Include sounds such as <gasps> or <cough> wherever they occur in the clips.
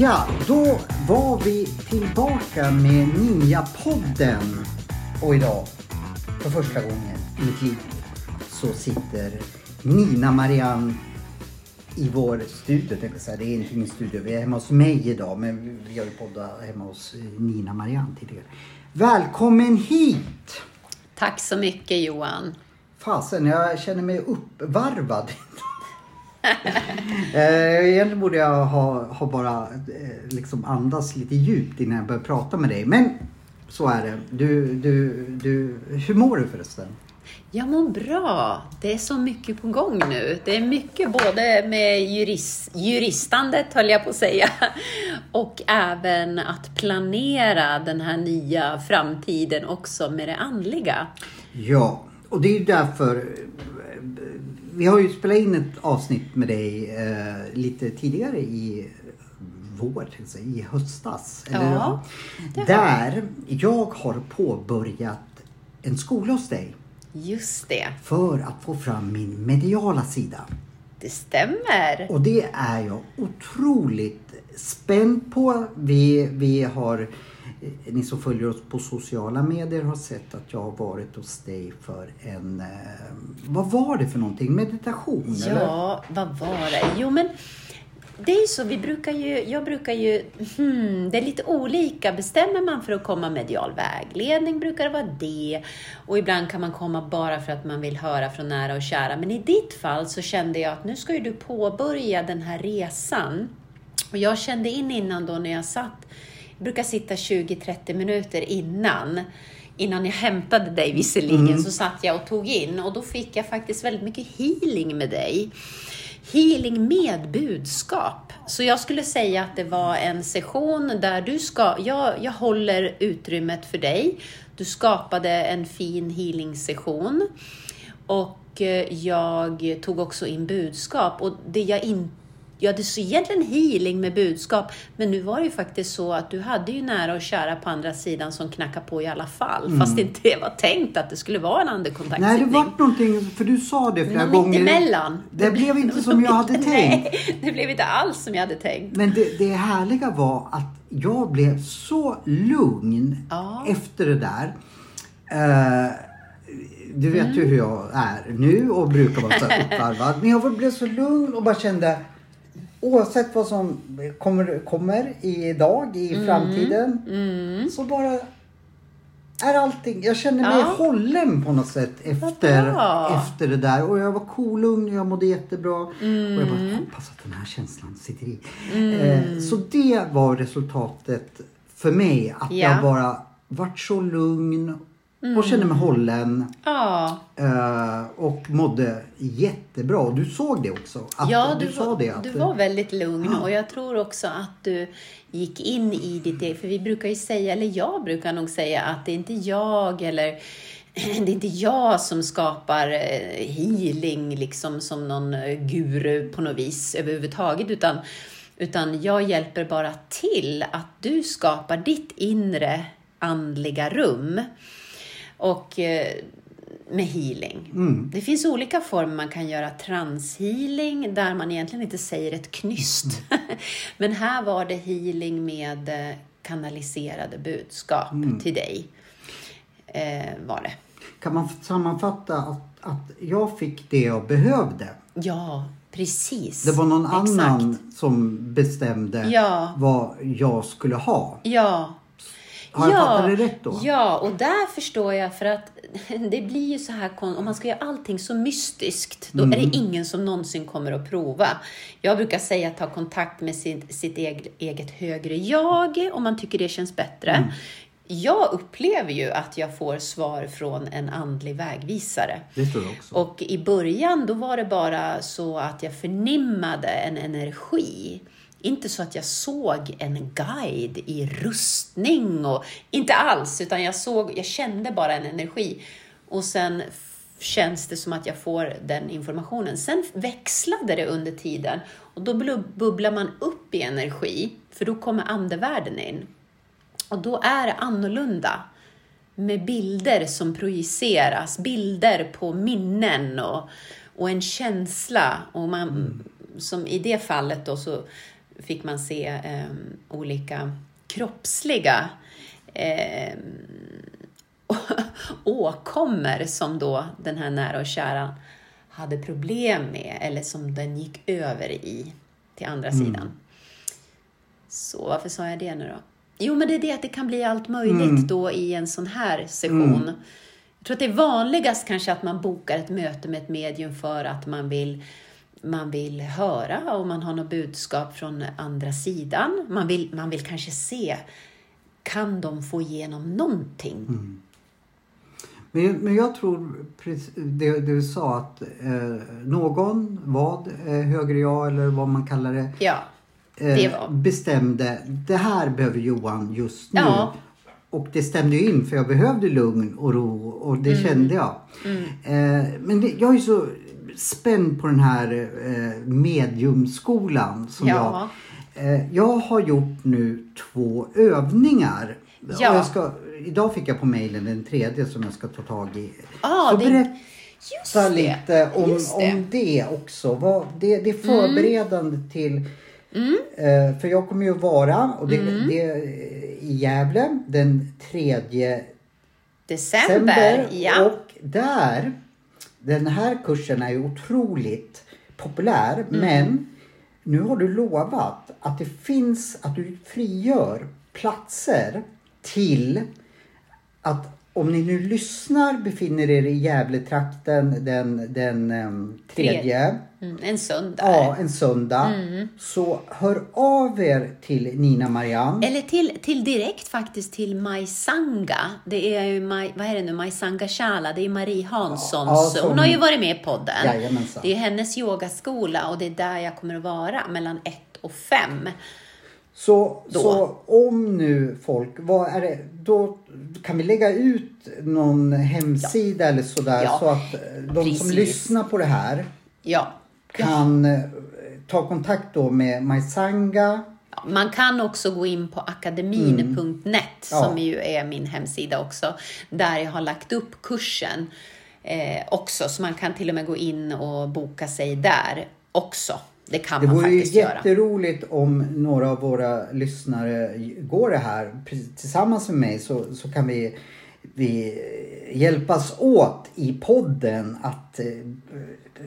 Ja, då var vi tillbaka med Ninja-podden. Och idag, för första gången i mitt liv, så sitter Nina Marianne i vår studio. jag säga. Det är inte min studio, vi är hemma hos mig idag. Men vi har ju poddat hemma hos Nina Marianne tidigare. Välkommen hit! Tack så mycket Johan. Fasen, jag känner mig uppvarvad. <laughs> eh, egentligen borde jag ha, ha bara eh, liksom andas lite djupt innan jag börjar prata med dig. Men så är det. Du, du, du, hur mår du förresten? Jag mår bra. Det är så mycket på gång nu. Det är mycket både med jurist, juristandet, höll jag på att säga, <laughs> och även att planera den här nya framtiden också med det andliga. Ja, och det är ju därför vi har ju spelat in ett avsnitt med dig eh, lite tidigare i vår, i höstas. Eller, Ja, Där jag har påbörjat en skola hos dig Just det, för att få fram min mediala sida. det stämmer. Och det är jag otroligt spänd på. Vi, vi har, eh, ni som följer oss på sociala medier har sett att jag har varit hos dig för en, eh, vad var det för någonting? Meditation? Eller? Ja, vad var det? Jo, men det är så, vi brukar ju, jag brukar ju, hmm, det är lite olika. Bestämmer man för att komma medial vägledning brukar det vara det. Och ibland kan man komma bara för att man vill höra från nära och kära. Men i ditt fall så kände jag att nu ska ju du påbörja den här resan. Och jag kände in innan då när jag satt, jag brukar sitta 20-30 minuter innan innan jag hämtade dig visserligen, så satt jag och tog in och då fick jag faktiskt väldigt mycket healing med dig. Healing med budskap. Så jag skulle säga att det var en session där du ska, jag, jag håller utrymmet för dig. Du skapade en fin healing-session. Och eh, jag tog också in budskap. Och det jag inte Ja, det är egentligen healing med budskap, men nu var det ju faktiskt så att du hade ju nära och kära på andra sidan som knackade på i alla fall, fast inte det var tänkt att det skulle vara en Mm. Nej, andekontaktsittning. det var någonting, för du sa det flera gånger. mittemellan. Det blev inte som jag hade <laughs> tänkt. Nej, det blev inte alls som jag hade tänkt. Men det, det härliga var att jag blev så lugn Ja. efter det där. Eh, du vet Mm. ju hur jag är nu och brukar vara så <laughs> uppvarvad. Men jag blev så lugn och bara kände oavsett vad som kommer, kommer idag, i Mm. framtiden. Så bara är allting, jag känner mig Ja. hållen på något sätt efter, efter det där. Och jag var kolugn, jag mådde jättebra. Och jag bara Mm. hoppas att den här känslan sitter i. Eh, så det var resultatet för mig. Att Ja. jag bara vart så lugn och kände mig hållen. Ja, eh, och mådde jättebra. Och du såg det också. Ja du, du, sa var, det. Att, du var väldigt lugn och jag tror också att du gick in i ditt eget, för vi brukar ju säga, eller jag brukar nog säga att det är inte jag eller <clears throat> det är inte jag som skapar eh, healing liksom som någon eh, guru på något vis överhuvudtaget, utan, utan jag hjälper bara till att du skapar ditt inre andliga rum. Och eh, med healing. Det finns olika former man kan göra transhealing där man egentligen inte säger ett knyst. <laughs> Men här var det healing med eh, kanaliserade budskap till dig. Eh, var det. Kan man sammanfatta att, att jag fick det jag behövde? Ja, precis. Det var någon Exakt. annan som bestämde Ja. vad jag skulle ha. Ja. Har jag fattat det rätt då? Ja, och där förstår jag för att <laughs> det blir ju så här, om man ska göra allting så mystiskt, då är Mm. det ingen som någonsin kommer att prova. Jag brukar säga att ta kontakt med sitt, sitt eget, eget högre jag, om man tycker det känns bättre. Mm. Jag upplever ju att jag får svar från en andlig vägvisare. Det står det också. Och i början då var det bara så att jag förnimmade en energi. Inte så att jag såg en guide i rustning och inte alls, utan jag såg, jag kände bara en energi. Och sen känns det som att jag får den informationen. Sen växlade det under tiden och då bubblar man upp i energi, för då kommer andevärlden in. Och då är det annorlunda med bilder som projiceras, bilder på minnen och, och en känsla. Och man, Som i det fallet då så fick man se eh, olika kroppsliga eh, <laughs> åkommor som då den här nära och kära hade problem med eller som den gick över i till andra sidan. Så varför sa jag det nu då? Jo, men det är det att det kan bli allt möjligt då i en sån här session. Jag tror att det är vanligast kanske att man bokar ett möte med ett medium för att man vill man vill höra om man har något budskap från andra sidan. Man vill, man vill kanske se, kan de få igenom någonting? Men, men jag tror det, du sa att eh, någon, vad, eh, högre jag eller vad man kallar det, Ja, det eh, bestämde det här behöver Johan just nu. Ja. Och det stämde ju in för jag behövde lugn och ro och Mm. det kände jag. Eh, men det, jag är så spänd på den här eh, mediumskolan som Ja. jag eh, Jag har gjort nu två övningar. Ja. Ska, idag fick jag på mejlen den tredje som jag ska ta tag i. Ah, så det- berätta Just det. lite om det. Mm. om det också. Vad, det, det är förberedande till... Eh, för jag kommer ju vara och det, Mm. det, i Gävle den 3 December, december. ja. Och där, den här kursen är ju otroligt populär. Mm. Men nu har du lovat att det finns, att du frigör platser till att om ni nu lyssnar, befinner er i Gävletrakten den, den um, tredje, Mm, en söndag. ja, en söndag. Mm. Så hör av er till Nina Marianne. Eller till, till direkt faktiskt till Majsanga. Det är ju, Maj, vad är det nu, Majsanga Shala, det är Marie Hanssons. Ja, som- Hon har ju varit med i podden. Jajamensan. Det är hennes yogaskola och det är där jag kommer att vara mellan ett och fem. Så, Då. så om nu folk, vad är det, då kan vi lägga ut någon hemsida eller sådär så Ja, att eh, de som precis. lyssnar på det här Ja. kan eh, ta kontakt då med Majsanga. Ja, Man kan också gå in på akademin.net Ja. som ju är min hemsida också. Där jag har lagt upp kursen eh, också. Så man kan till och med gå in och boka sig där också. Det kan Det man vore faktiskt göra. jätteroligt om några av våra lyssnare går det här tillsammans med mig så, så kan vi, vi hjälpas åt i podden att eh,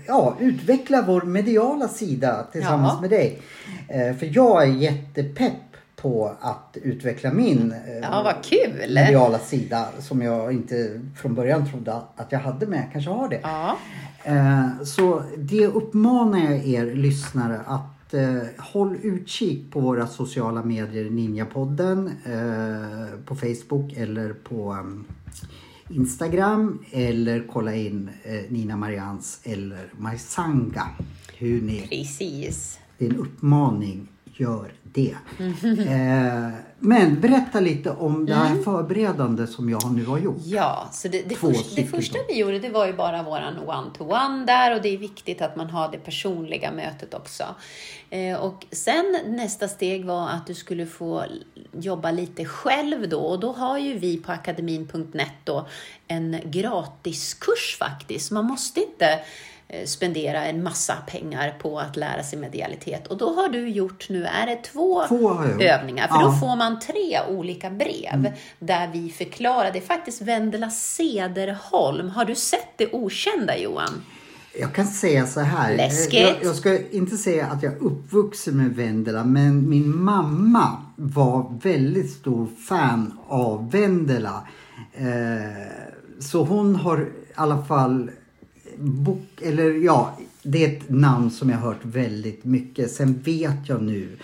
ja, utveckla vår mediala sida tillsammans Ja. med dig. Eh, För jag är jättepepp på att utveckla min eh, Ja, vad kul! mediala sida som jag inte från början trodde att jag hade men jag kanske har det. Ja. Eh, Så det uppmanar jag er lyssnare att eh, håll utkik på våra sociala medier, Ninjapodden, eh, på Facebook eller på Instagram eller kolla in Nina Marians eller Marsanga. Hur ni, Precis. det är en uppmaning, gör det. Eh, men berätta lite om det här förberedande som jag nu har gjort. Ja, så det, det, först, det första vi gjorde det var ju bara våran one-to-one där och det är viktigt att man har det personliga mötet också. Eh, och sen nästa steg var att du skulle få jobba lite själv då och då har ju vi på akademin.net då en gratiskurs faktiskt. Man måste inte spendera en massa pengar på att lära sig medialitet. Och då har du gjort nu, är det två, Två övningar? För Ja. då får man tre olika brev där vi förklarar. Det är faktiskt Vendela Cederholm. Har du sett det okända Johan? Jag kan säga så här. Läskigt. Jag, jag ska inte säga att jag är uppvuxen med Vendela men min mamma var väldigt stor fan av Vendela. Eh, så hon har i alla fall bok, eller ja, det är ett namn som jag har hört väldigt mycket. Sen vet jag nu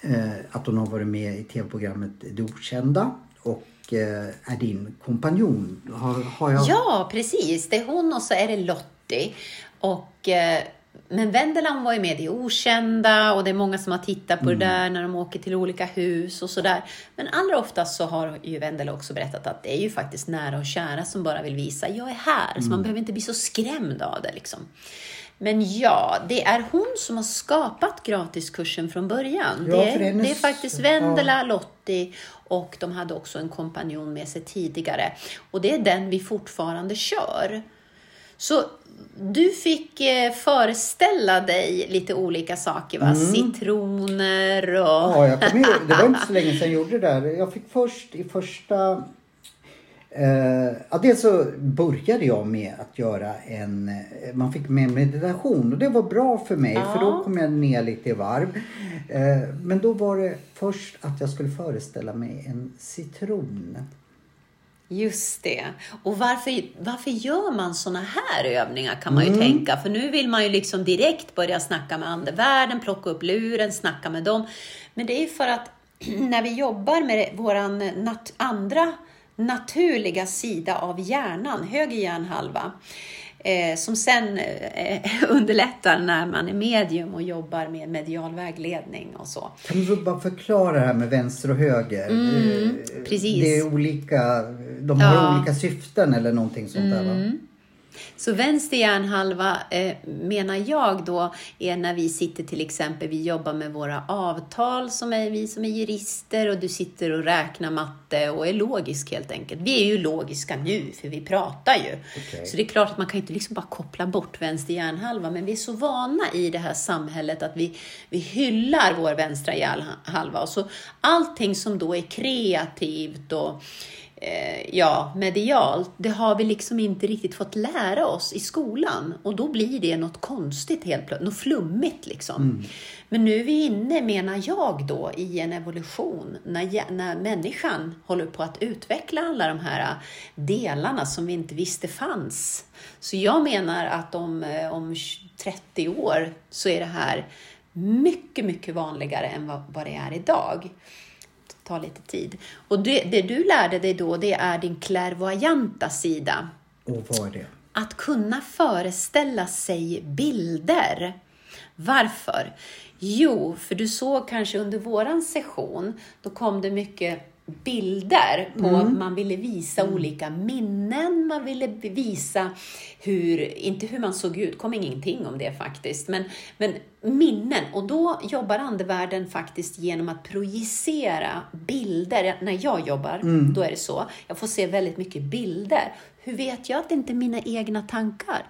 eh, att hon har varit med i tv-programmet Det Okända och eh, är din kompanjon. Har, har jag... Ja, precis. Det är hon och så är det Lottie. Och eh, men Vendela hon var ju med i Okända och det är många som har tittat på det där när de åker till olika hus och sådär. Men allra oftast så har ju Vendela också berättat att det är ju faktiskt nära och kära som bara vill visa, jag är här. Så man behöver inte bli så skrämd av det liksom. Men ja, det är hon som har skapat gratiskursen från början. Ja, det, är, hennes- det är faktiskt Vendela, Lottie och de hade också en kompanjon med sig tidigare. Och det är den vi fortfarande kör. Så du fick eh, föreställa dig lite olika saker, va? Citroner och... Ja, jag kommer ihåg, det var inte så länge sedan jag gjorde det där. Jag fick först i första... Eh, ja, dels så började jag med att göra en... eh, Man fick med meditation och det var bra för mig för då kom jag ner lite i varv. Eh, men då var det först att jag skulle föreställa mig en citron. Just det. Och varför, varför gör man såna här övningar kan man ju tänka. För nu vill man ju liksom direkt börja snacka med andevärlden, plocka upp luren, snacka med dem. Men det är ju för att <clears throat> när vi jobbar med våran nat- andra naturliga sida av hjärnan, höger hjärnhalva, eh, som sen eh, <laughs> underlättar när man är medium och jobbar med medial vägledning och så. Kan du bara förklara det här med vänster och höger? Eh, precis. Det är olika, de har Ja. olika syften eller någonting sånt där va? Så vänster hjärnhalva eh, menar jag då är när vi sitter till exempel, vi jobbar med våra avtal som är vi som är jurister och du sitter och räknar matte och är logisk helt enkelt. Vi är ju logiska nu för vi pratar ju. Okej. Så det är klart att man kan inte liksom bara koppla bort vänster hjärnhalva men vi är så vana i det här samhället att vi, vi hyllar vår vänstra hjärnhalva. Och så allting som då är kreativt och eh, ja, medialt, det har vi liksom inte riktigt fått lära oss i skolan. Och då blir det något konstigt helt plötsligt, något flummigt liksom. Men nu är vi inne, menar jag då, i en evolution när, när människan håller på att utveckla alla de här delarna som vi inte visste fanns. Så jag menar att om, eh, om 30 år så är det här mycket, mycket vanligare än vad, vad det är idag ta lite tid. Och det, det du lärde dig då, det är din klärvoajanta sida. Och vad är det? Att kunna föreställa sig bilder. Varför? Jo, för du såg kanske under våran session, då kom det mycket bilder på man ville visa olika minnen, man ville visa hur, inte hur man såg ut, kom ingenting om det faktiskt, men, men minnen. Och då jobbar andevärlden faktiskt genom att projicera bilder. När jag jobbar, då är det så. Jag får se väldigt mycket bilder. Hur vet jag att det inte är mina egna tankar?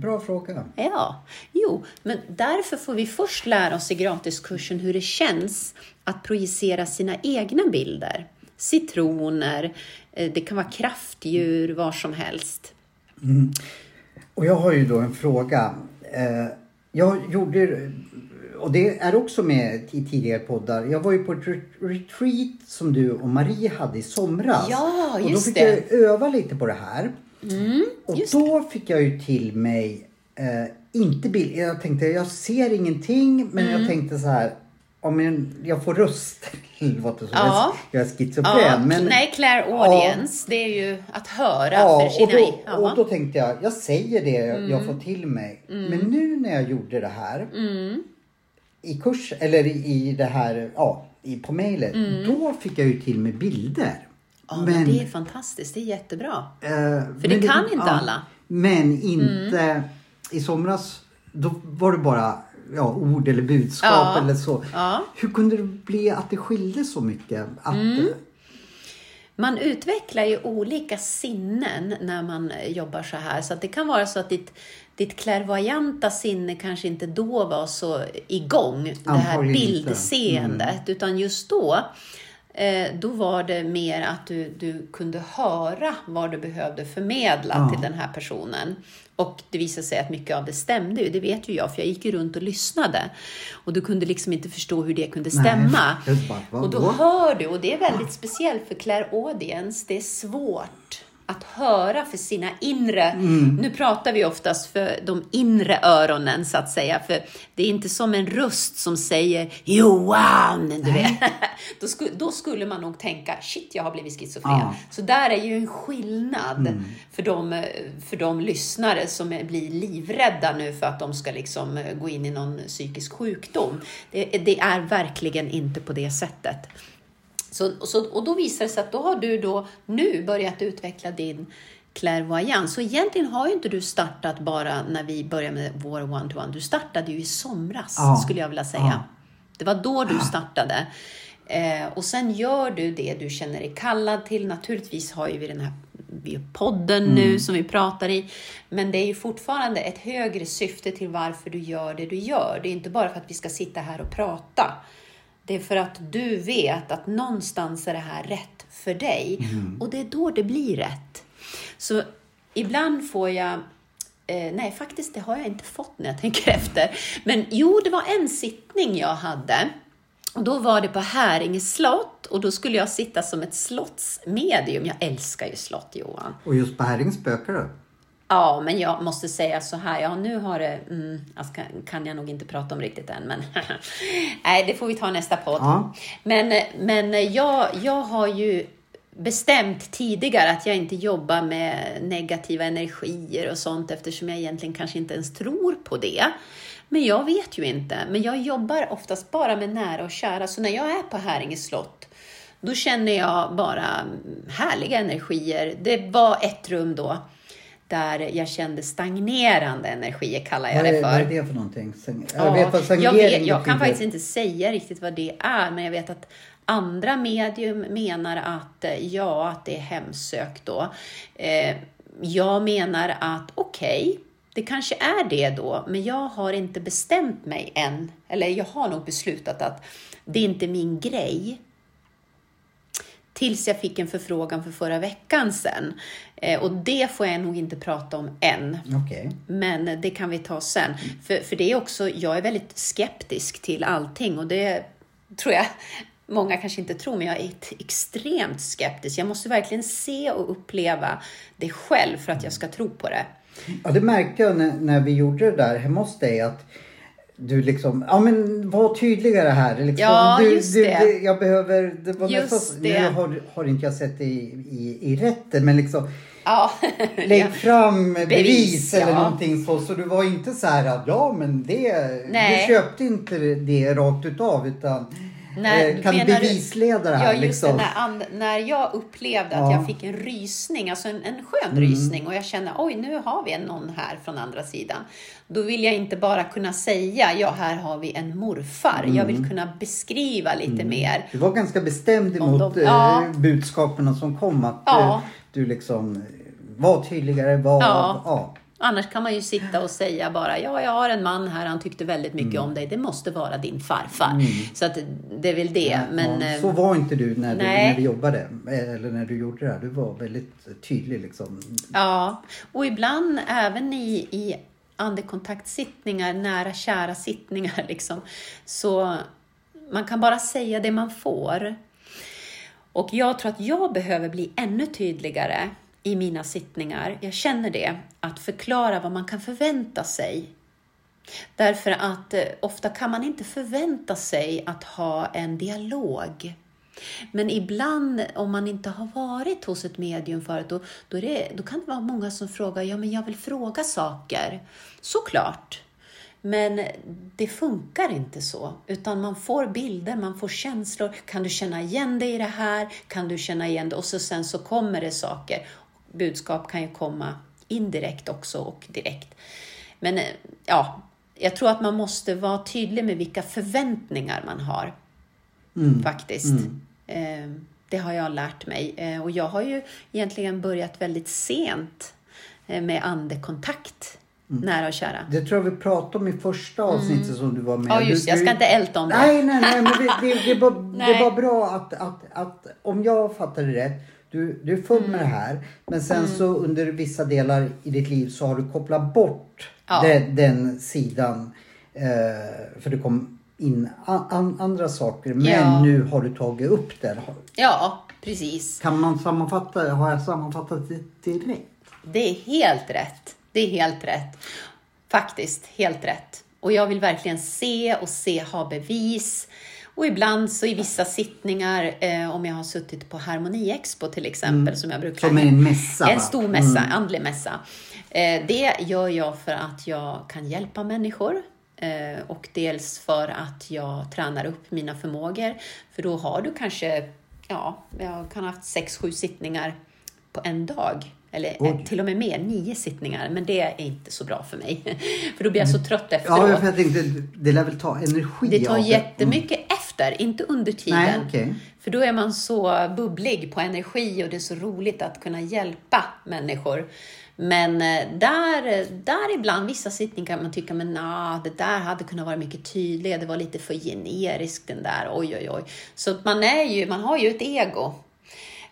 Bra fråga. Ja, jo, men därför får vi först lära oss i gratiskursen hur det känns att projicera sina egna bilder. Citroner, eh, det kan vara kraftdjur, var som helst. Och jag har ju då en fråga. Eh, jag gjorde, och det är också med i tidigare poddar. Jag var ju på ett re- retreat som du och Marie hade i somras. Ja, Och då just fick det. jag öva lite på det här. Och just då fick jag ju till mig, eh, inte bild, jag tänkte jag ser ingenting men Mm. jag tänkte så här. Om jag, jag får röst, det låter som Ja. jag är schizofren. Ja, men, nej, clairaudience, det är ju att höra Ja, för och sina... då, ja. och då tänkte jag, jag säger det jag Mm. får till mig. Men nu när jag gjorde det här i kurs, eller i, i det här, ja, i, på mejlet. Då fick jag ju till mig bilder. Mm. ja, men det är fantastiskt, det är jättebra. eh, För det kan inte alla. Men inte, i somras, då var det bara ja, ord eller budskap Ja, eller så. ja. Hur kunde det bli att det skilde så mycket? Att, Mm. Man utvecklar ju olika sinnen när man jobbar så här. Så det kan vara så att ditt, ditt klärvoajanta sinne kanske inte då var så igång, det här inte. bildseendet. Utan just då, då var det mer att du, du kunde höra vad du behövde förmedla Ja. till den här personen. Och det visade sig att mycket av det stämde ju, det vet ju jag, för jag gick ju runt och lyssnade. Och du kunde liksom inte förstå hur det kunde Nej, stämma. jag bara, och då hör du, och det är väldigt speciellt för clairaudience, det är svårt att höra för sina inre. Mm. Nu pratar vi oftast för de inre öronen så att säga, för det är inte som en röst som säger Johan, du vet. <laughs> då, skulle, då skulle man nog tänka, shit, jag har blivit schizofren. Ja. Så där är ju en skillnad Mm. för, de, för de lyssnare som blir livrädda nu för att de ska liksom eh, gå in i någon psykisk sjukdom. Det, det är verkligen inte på det sättet. Så, och så, och då visar det sig att då har du då nu börjat utveckla din clairvoyance. Så egentligen har ju inte du startat bara när vi började med vår one-to-one. Du startade ju i somras, Ja. skulle jag vilja säga. Ja. Det var då du startade. Eh, och sen gör du det du känner dig kallad till. Naturligtvis har ju vi den här vi podden nu som vi pratar i. Men det är ju fortfarande ett högre syfte till varför du gör det du gör. Det är inte bara för att vi ska sitta här och prata. Det är för att du vet att någonstans är det här rätt för dig. Och det är då det blir rätt. Så ibland får jag Eh, nej, faktiskt det har jag inte fått när jag <laughs> tänker efter. Men jo, det var en sittning jag hade. Och då var det på Häringe slott och då skulle jag sitta som ett slottsmedium. Jag älskar ju slott, Johan. Och just på Herring spökar det. Ja, men jag måste säga så här. Ja, nu har det... Mm, alltså, kan, jag nog inte prata om riktigt än, men... <laughs> nej, det får vi ta nästa podd. Ja. Men, men jag, jag har ju bestämt tidigare att jag inte jobbar med negativa energier och sånt eftersom jag egentligen kanske inte ens tror på det. Men jag vet ju inte. Men jag jobbar oftast bara med nära och kära. Så när jag är på Häringe slott, då känner jag bara härliga energier. Det var ett rum då där jag kände stagnerande energier, kallar jag det för. vad är det för någonting? Jag vet vad jag, vet, jag kan faktiskt inte säga riktigt vad det är, men jag vet att andra medium menar att ja, att det är hemsökt då. Eh, jag menar att okej, det kanske är det då, men jag har inte bestämt mig än. Eller jag har nog beslutat att det är inte min grej. Tills jag fick en förfrågan för förra veckan sen. Eh, och det får jag nog inte prata om än. Okej. Men det kan vi ta sen. För, för det är också, jag är väldigt skeptisk till allting och det tror jag många kanske inte tror, men jag är extremt skeptisk. Jag måste verkligen se och uppleva det själv för att jag ska tro på det. Ja, det märkte jag när, när vi gjorde det där hemma hos dig att du liksom, ja men var tydligare här. Liksom, Ja, du, just du, det. Jag behöver, det var Just nästan, det. nu har, har inte jag sett det i, i, i rätten men liksom Ja, <laughs> lägg fram bevis, Bevis, eller ja. någonting så. Så du var inte så här att ja men det, Nej. du köpte inte det rakt utav utan Nej, eh, kan bevisleda det här Ja, just liksom. det. När, när jag upplevde att Ja. jag fick en rysning, alltså en, en skön Mm. rysning och jag kände oj, nu har vi någon här från andra sidan. Då vill jag inte bara kunna säga ja, här har vi en morfar. Jag Mm. vill kunna beskriva lite mer. Du var ganska bestämd emot de- eh, ja. budskapen som kom. Att Ja. eh, du liksom var tydligare. Var, Ja. Ja. Annars kan man ju sitta och säga bara, ja, jag har en man här, han tyckte väldigt mycket om dig. Det måste vara din farfar. Så att det är väl det. Men, ja, eh, så var inte du när, du när vi jobbade. eh, Eller när du gjorde det här. Du var väldigt tydlig liksom. Ja, och ibland även i, i andekontaktsittningar, nära kära sittningar, <laughs> liksom, så man kan bara säga det man får. Och jag tror att jag behöver bli ännu tydligare i mina sittningar. Jag känner det, att förklara vad man kan förvänta sig. Därför att eh, ofta kan man inte förvänta sig att ha en dialog. Men ibland om man inte har varit hos ett medium förut, då, då, är det, då kan det vara många som frågar, ja men jag vill fråga saker. Såklart. Men det funkar inte så, utan man får bilder, man får känslor. Kan du känna igen dig i det här? Kan du känna igen det? Och så sen så kommer det saker. Budskap kan ju komma indirekt också och direkt. Men eh, ja, jag tror att man måste vara tydlig med vilka förväntningar man har. Faktiskt. Eh, Det har jag lärt mig. Eh, Och jag har ju egentligen börjat väldigt sent med andekontakt. Nära och kära. Det tror jag vi pratade om i första avsnittet som du var med. Mm. Ja, just du. Jag ska du- inte älta om det. Nej, nej, nej. Men det, det, det, var, <laughs> det var bra att, att, att om jag fattade rätt. Du, du är full med Mm. det här. Men sen så under vissa delar i ditt liv så har du kopplat bort Ja. den, den sidan. Eh, för det kom in a- an, andra saker. Men Ja. nu har du tagit upp det. Ja, precis. Kan man sammanfatta, har jag sammanfattat det direkt? Det är helt rätt. Det är helt rätt. Faktiskt helt rätt. Och jag vill verkligen se och se, ha bevis. Och ibland så i vissa sittningar, eh, om jag har suttit på Harmoni Expo till exempel, som jag brukar... Som är en mässa, En stor mässa, andlig mässa. Eh, det gör jag för att jag kan hjälpa människor. Eh, och dels för att jag tränar upp mina förmågor. För då har du kanske, ja, jag kan ha haft sex, sju sittningar på en dag. Eller eh, Oj. till och med mer, nio sittningar. Men det är inte så bra för mig. <laughs> för då blir jag så trött efteråt. Ja, för jag tänkte, det lär väl ta energi Det tar av jättemycket efter, inte under tiden. Nej, okej. För då är man så bubblig på energi och det är så roligt att kunna hjälpa människor. Men eh, där, där ibland, vissa sittningar kan man tycka, men nah, det där hade kunnat vara mycket tydligare, det var lite för generiskt den där, oj oj oj. Så man, är ju, man har ju ett ego.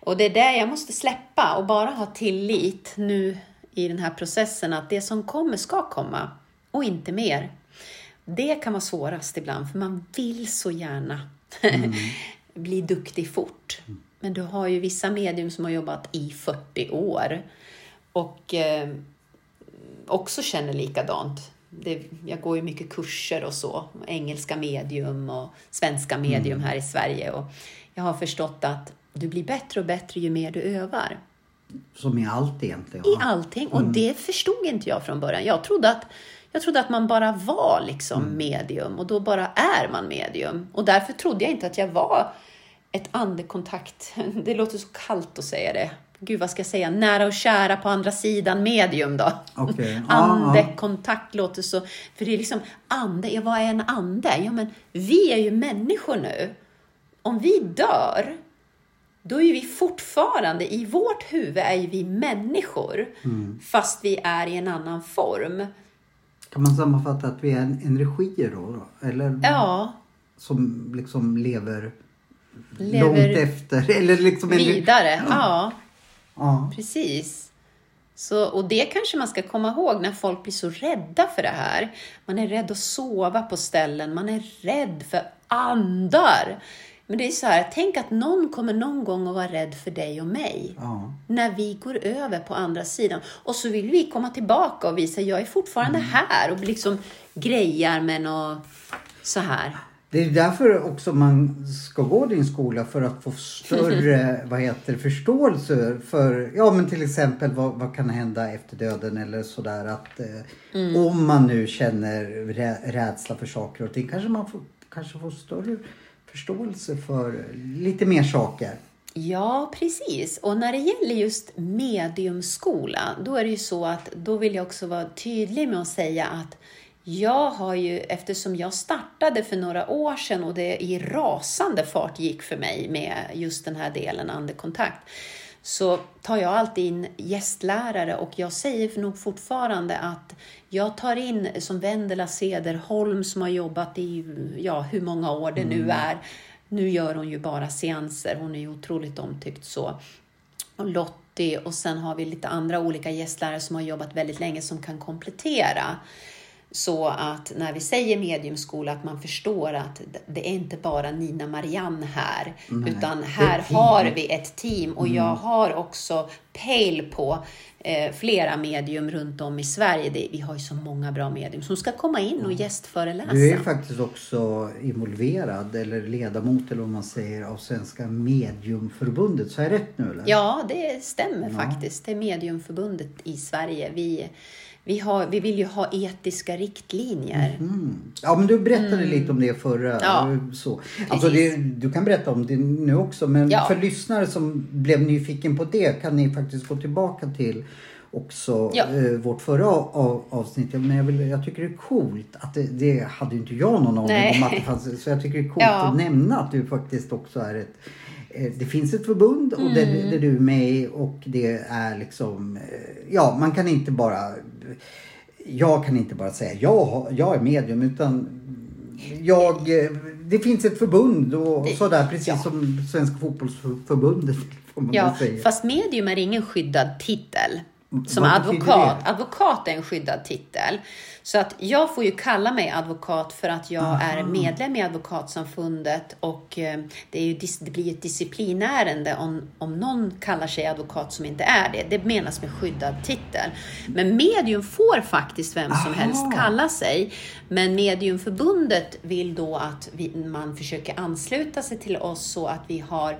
Och det är det jag måste släppa och bara ha tillit nu i den här processen att det som kommer ska komma och inte mer. Det kan vara svårast ibland för man vill så gärna <laughs> bli duktig fort. Men du har ju vissa medium som har jobbat i 40 år och eh, också känner likadant. Det, jag går ju mycket kurser och så, engelska medium och svenska medium här i Sverige. Och jag har förstått att du blir bättre och bättre ju mer du övar Som i allt egentligen. i allting. Och det förstod inte jag från början. Jag trodde att, jag trodde att man bara var liksom medium och då bara är man medium. Och därför trodde jag inte att jag var ett andekontakt. <laughs> Det låter så kallt att säga det. Gud, vad ska jag säga? Nära och kära på andra sidan medium då. <laughs> Ja. Andekontakt låter så... För det är liksom ande, ja, vad är en ande? Ja, men vi är ju människor nu. Om vi dör, då är vi fortfarande, i vårt huvud är vi människor, Mm. fast vi är i en annan form. Kan man sammanfatta att vi är en energier då? då? Eller Ja, som liksom lever, Lever långt efter? <laughs> Eller liksom en- vidare. Ja, Ja. precis. Så, och det kanske man ska komma ihåg när folk blir så rädda för det här. Man är rädd att sova på ställen, man är rädd för andar. Men det är så här, tänk att någon kommer någon gång att vara rädd för dig och mig. ja. när vi går över på andra sidan. Och så vill vi komma tillbaka och visa, jag är fortfarande här och liksom grejar med något så här. Det är därför också man ska gå din skola för att få större <laughs> vad heter, förståelse för ja men till exempel vad, vad kan hända efter döden eller sådär att eh, Mm. om man nu känner rä, rädsla för saker och ting kanske man får, kanske får större förståelse för lite mer saker. Ja, precis. Och när det gäller just mediumskola, då är det ju så att då vill jag också vara tydlig med att säga att jag har ju, eftersom jag startade för några år sedan och det i rasande fart gick för mig med just den här delen andekontakt, så tar jag alltid in gästlärare och jag säger nog fortfarande att jag tar in som Vendela Cederholm som har jobbat i ja, hur många år det nu är. Nu gör hon ju bara seanser, hon är ju otroligt omtyckt så. Och Lottie och sen har vi lite andra olika gästlärare som har jobbat väldigt länge som kan komplettera. Så att när vi säger mediumskola att man förstår att det är inte bara Nina Marianne här. Nej, utan här. Mm. har vi ett team och jag har också pejl på eh, flera medium runt om i Sverige. Det, vi har ju så många bra medium som ska komma in och gästföreläsa. Du är faktiskt också involverad eller ledamot eller vad man säger av Svenska Mediumförbundet. Så är jag rätt nu eller? Ja, det stämmer Ja. faktiskt. Det är Mediumförbundet i Sverige. Vi, vi, har, vi vill ju ha etiska riktlinjer. Mm. Ja men du berättade lite om det förra. Ja, så. Alltså det, du kan berätta om det nu också men Ja. för lyssnare som blev nyfiken på det kan ni faktiskt gå tillbaka till också Ja. eh, vårt förra av, avsnitt. Men jag, vill, jag tycker det är coolt att det, det hade inte jag någon aning om att det fanns. Så jag tycker det är coolt Ja. att nämna att du faktiskt också är ett eh, det finns ett förbund och Mm. där du är med i och det är liksom, eh, ja man kan inte bara jag kan inte bara säga jag, jag är medium utan jag, det finns ett förbund och sådär precis ja. som Svenska fotbollsförbundet Ja, säga. fast medium är ingen skyddad titel. som advokat. Advokat är en skyddad titel. Så att jag får ju kalla mig advokat för att jag är medlem i Advokatsamfundet och eh, det, är ju, det blir ett disciplinärende om, om någon kallar sig advokat som inte är det. Det menas med skyddad titel. Men medium får faktiskt vem som Aha. helst kalla sig. Men Mediumförbundet vill då att vi, man försöker ansluta sig till oss så att vi har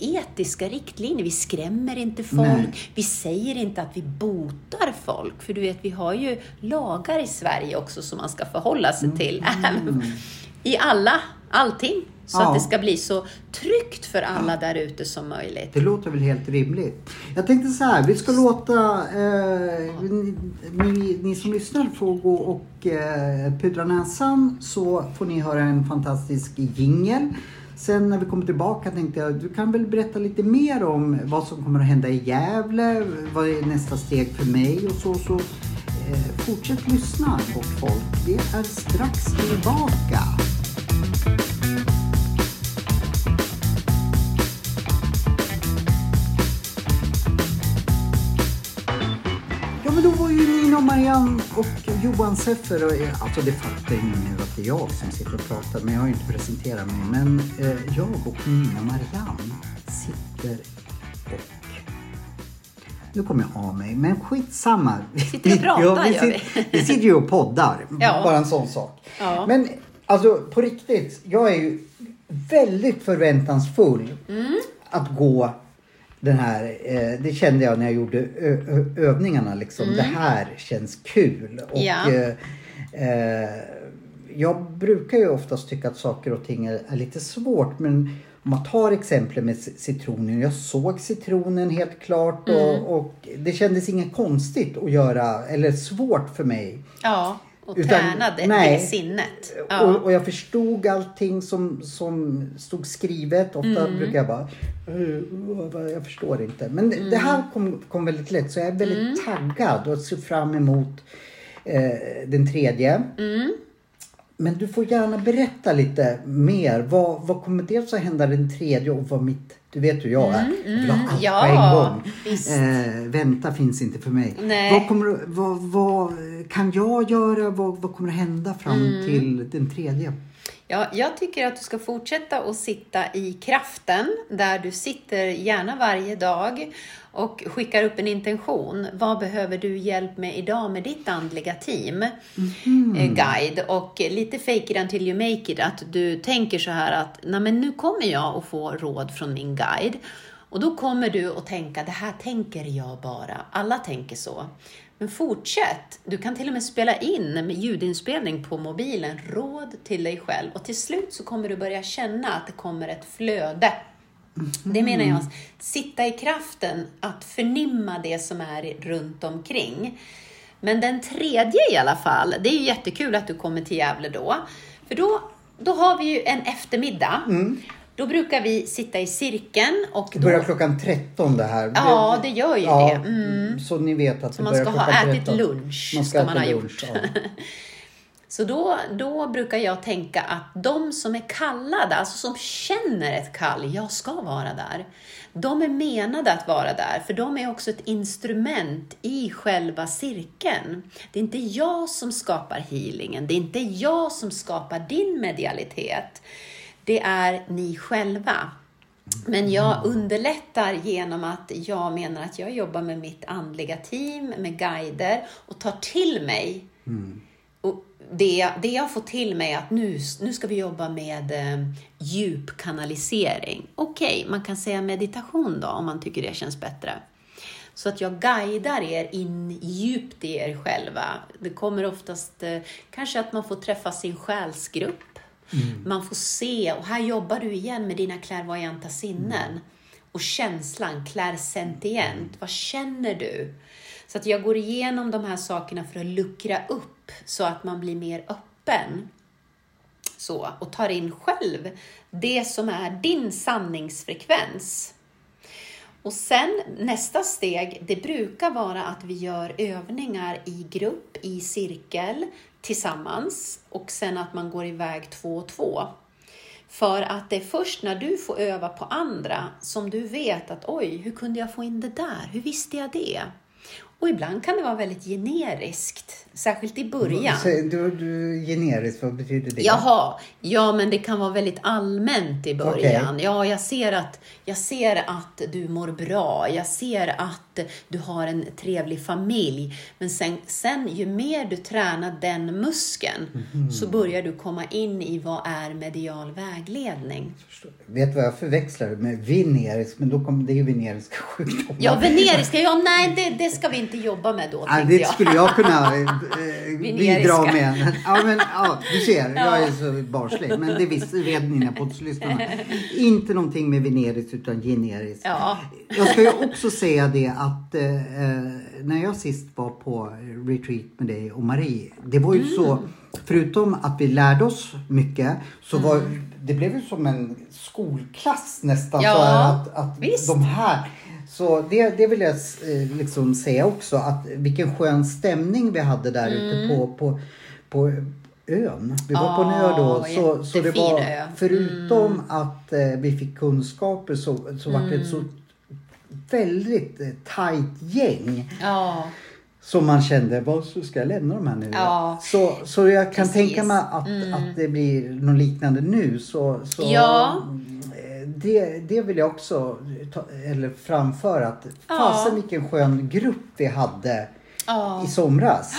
etiska riktlinjer. Vi skrämmer inte folk. Nej. Vi säger inte att vi botar folk. För du vet, vi har ju lagar i Sverige också som man ska förhålla sig till. Även <laughs> I alla, allting. Så Ja. att det ska bli så tryggt för alla där ute som möjligt. Det låter väl helt rimligt. Jag tänkte så här, vi ska låta eh, ni, ni, ni som lyssnar få gå och eh, pudra näsan så får ni höra en fantastisk jingel. Sen när vi kommer tillbaka tänkte jag, du kan väl berätta lite mer om vad som kommer att hända i Gävle, vad är nästa steg för mig och så. så eh, fortsätt lyssna gott folk. Vi är strax tillbaka. Johan Seffer alltså det fattar ingen nu att det är jag som sitter och pratar men jag har ju inte presenterat mig. Men eh, jag och Nina Marianne sitter och nu kommer jag av mig, men skitsamma. Sitter och <laughs> pratar, vi, gör vi. sitter, vi sitter ju och poddar, Ja. bara en sån sak. Ja. Men alltså på riktigt, jag är ju väldigt förväntansfull Mm. att gå den här, eh, det kände jag när jag gjorde övningarna liksom. Det här känns kul. Och, Mm. Ja. eh, eh, jag brukar ju oftast tycka att saker och ting är, är lite svårt men om man tar exemplet med citronen. Jag såg citronen helt klart och, Mm. och det kändes inget konstigt att göra eller svårt för mig. Ja, och Utan- träna det, nej. det sinnet. Och, Ja. och jag förstod allting som, som stod skrivet. Ofta Mm. brukar jag bara, "Uh, jag förstår inte. Men det- Mm. det här kom, kom väldigt lätt så jag är väldigt taggad och ser fram emot eh, den tredje. Mm. Men du får gärna berätta lite mer. Vad, vad kommer dels att hända den tredje och vad mitt... Du vet hur jag är. Jag vill ha allt Mm, ja, på en gång. Eh, vänta finns inte för mig. Nej. Vad, kommer, vad, vad kan jag göra? Vad, vad kommer att hända fram Mm. till den tredje? Ja, jag tycker att du ska fortsätta att sitta i kraften, där du sitter gärna varje dag och skickar upp en intention. Vad behöver du hjälp med idag med ditt andliga team? Eh, guide. Och lite fake it until you make it, att du tänker så här att Nej, men nu kommer jag att få råd från min guide. Och då kommer du att tänka, det här tänker jag bara. Alla tänker så. Men fortsätt. Du kan till och med spela in med ljudinspelning på mobilen, råd till dig själv. Och till slut så kommer du börja känna att det kommer ett flöde. Det menar jag, sitta i kraften, att förnimma det som är runt omkring. Men den tredje i alla fall, det är jättekul att du kommer till Gävle då. För då, då har vi ju en eftermiddag. Då brukar vi sitta i cirkeln och Det då... börjar klockan 13 det här. Ja, det gör ju ja, det. Mm. Så ni vet att det man börjar ska ha klockan ätit 13. lunch, Man ska ska man ha lunch, gjort. ja. <laughs> Så då, då brukar jag tänka att de som är kallade, alltså som känner ett kall, jag ska vara där. De är menade att vara där, för de är också ett instrument i själva cirkeln. Det är inte jag som skapar healingen, det är inte jag som skapar din medialitet. Det är ni själva. Men jag underlättar genom att jag menar att jag jobbar med mitt andliga team, med guider och tar till mig och det, det jag får till mig är att nu, nu ska vi jobba med eh, djupkanalisering. Okej, man kan säga meditation då om man tycker det känns bättre. Så att jag guidar er in djupt i er själva. Det kommer oftast eh, kanske att man får träffa sin själsgrupp. Man får se, och här jobbar du igen med dina klärvoajanta sinnen. Och känslan, clairsentient, vad känner du? Så att jag går igenom de här sakerna för att luckra upp så att man blir mer öppen. Så, och tar in själv det som är din sanningsfrekvens. Och sen nästa steg, det brukar vara att vi gör övningar i grupp, i cirkel, tillsammans och sen att man går iväg två och två. För att det är först när du får öva på andra som du vet att oj, hur kunde jag få in det där? Hur visste jag det? Och ibland kan det vara väldigt generiskt, särskilt i början. Du, du, generiskt, vad betyder det? Jaha, ja men det kan vara väldigt allmänt i början. Ja, jag ser, att, jag ser att du mår bra, jag ser att du har en trevlig familj. Men sen, sen ju mer du tränar den muskeln Mhm. så börjar du komma in i vad är medial vägledning. Vet du vad jag förväxlar med venerisk, men då kommer det ju veneriska sjukdomar. Ja, veneriska, ja nej det, det ska vi inte jobba med då Ja, det jag. skulle jag kunna eh, <laughs> Veneriska. bidra med. Ja, men, ja, du ser, jag är så barnslig. Men det visste vet mina poddlyssnare. <laughs> Inte någonting med veneriskt utan generiskt. Ja. Jag ska ju också säga det att eh, när jag sist var på retreat med dig och Marie. Det var ju Mm. så, förutom att vi lärde oss mycket, så var Mm. det blev ju som en skolklass nästan. Ja, här, att, att visst. de här så det, det vill jag eh, liksom säga också att vilken skön stämning vi hade där ute på, på, på ön. Vi var på en ö då. Så, så det var, ö. förutom att eh, vi fick kunskaper så, så var det ett så Mm. väldigt eh, tajt gäng. Ja, Som man kände, vad ska jag lämna de här nu? Ja. Så, så jag kan Precis. Mm. tänka mig att, att det blir något liknande nu. Så, så Ja. Det, det vill jag också ta, eller framföra. Att Ja. fasen vilken skön grupp vi hade ja. i somras.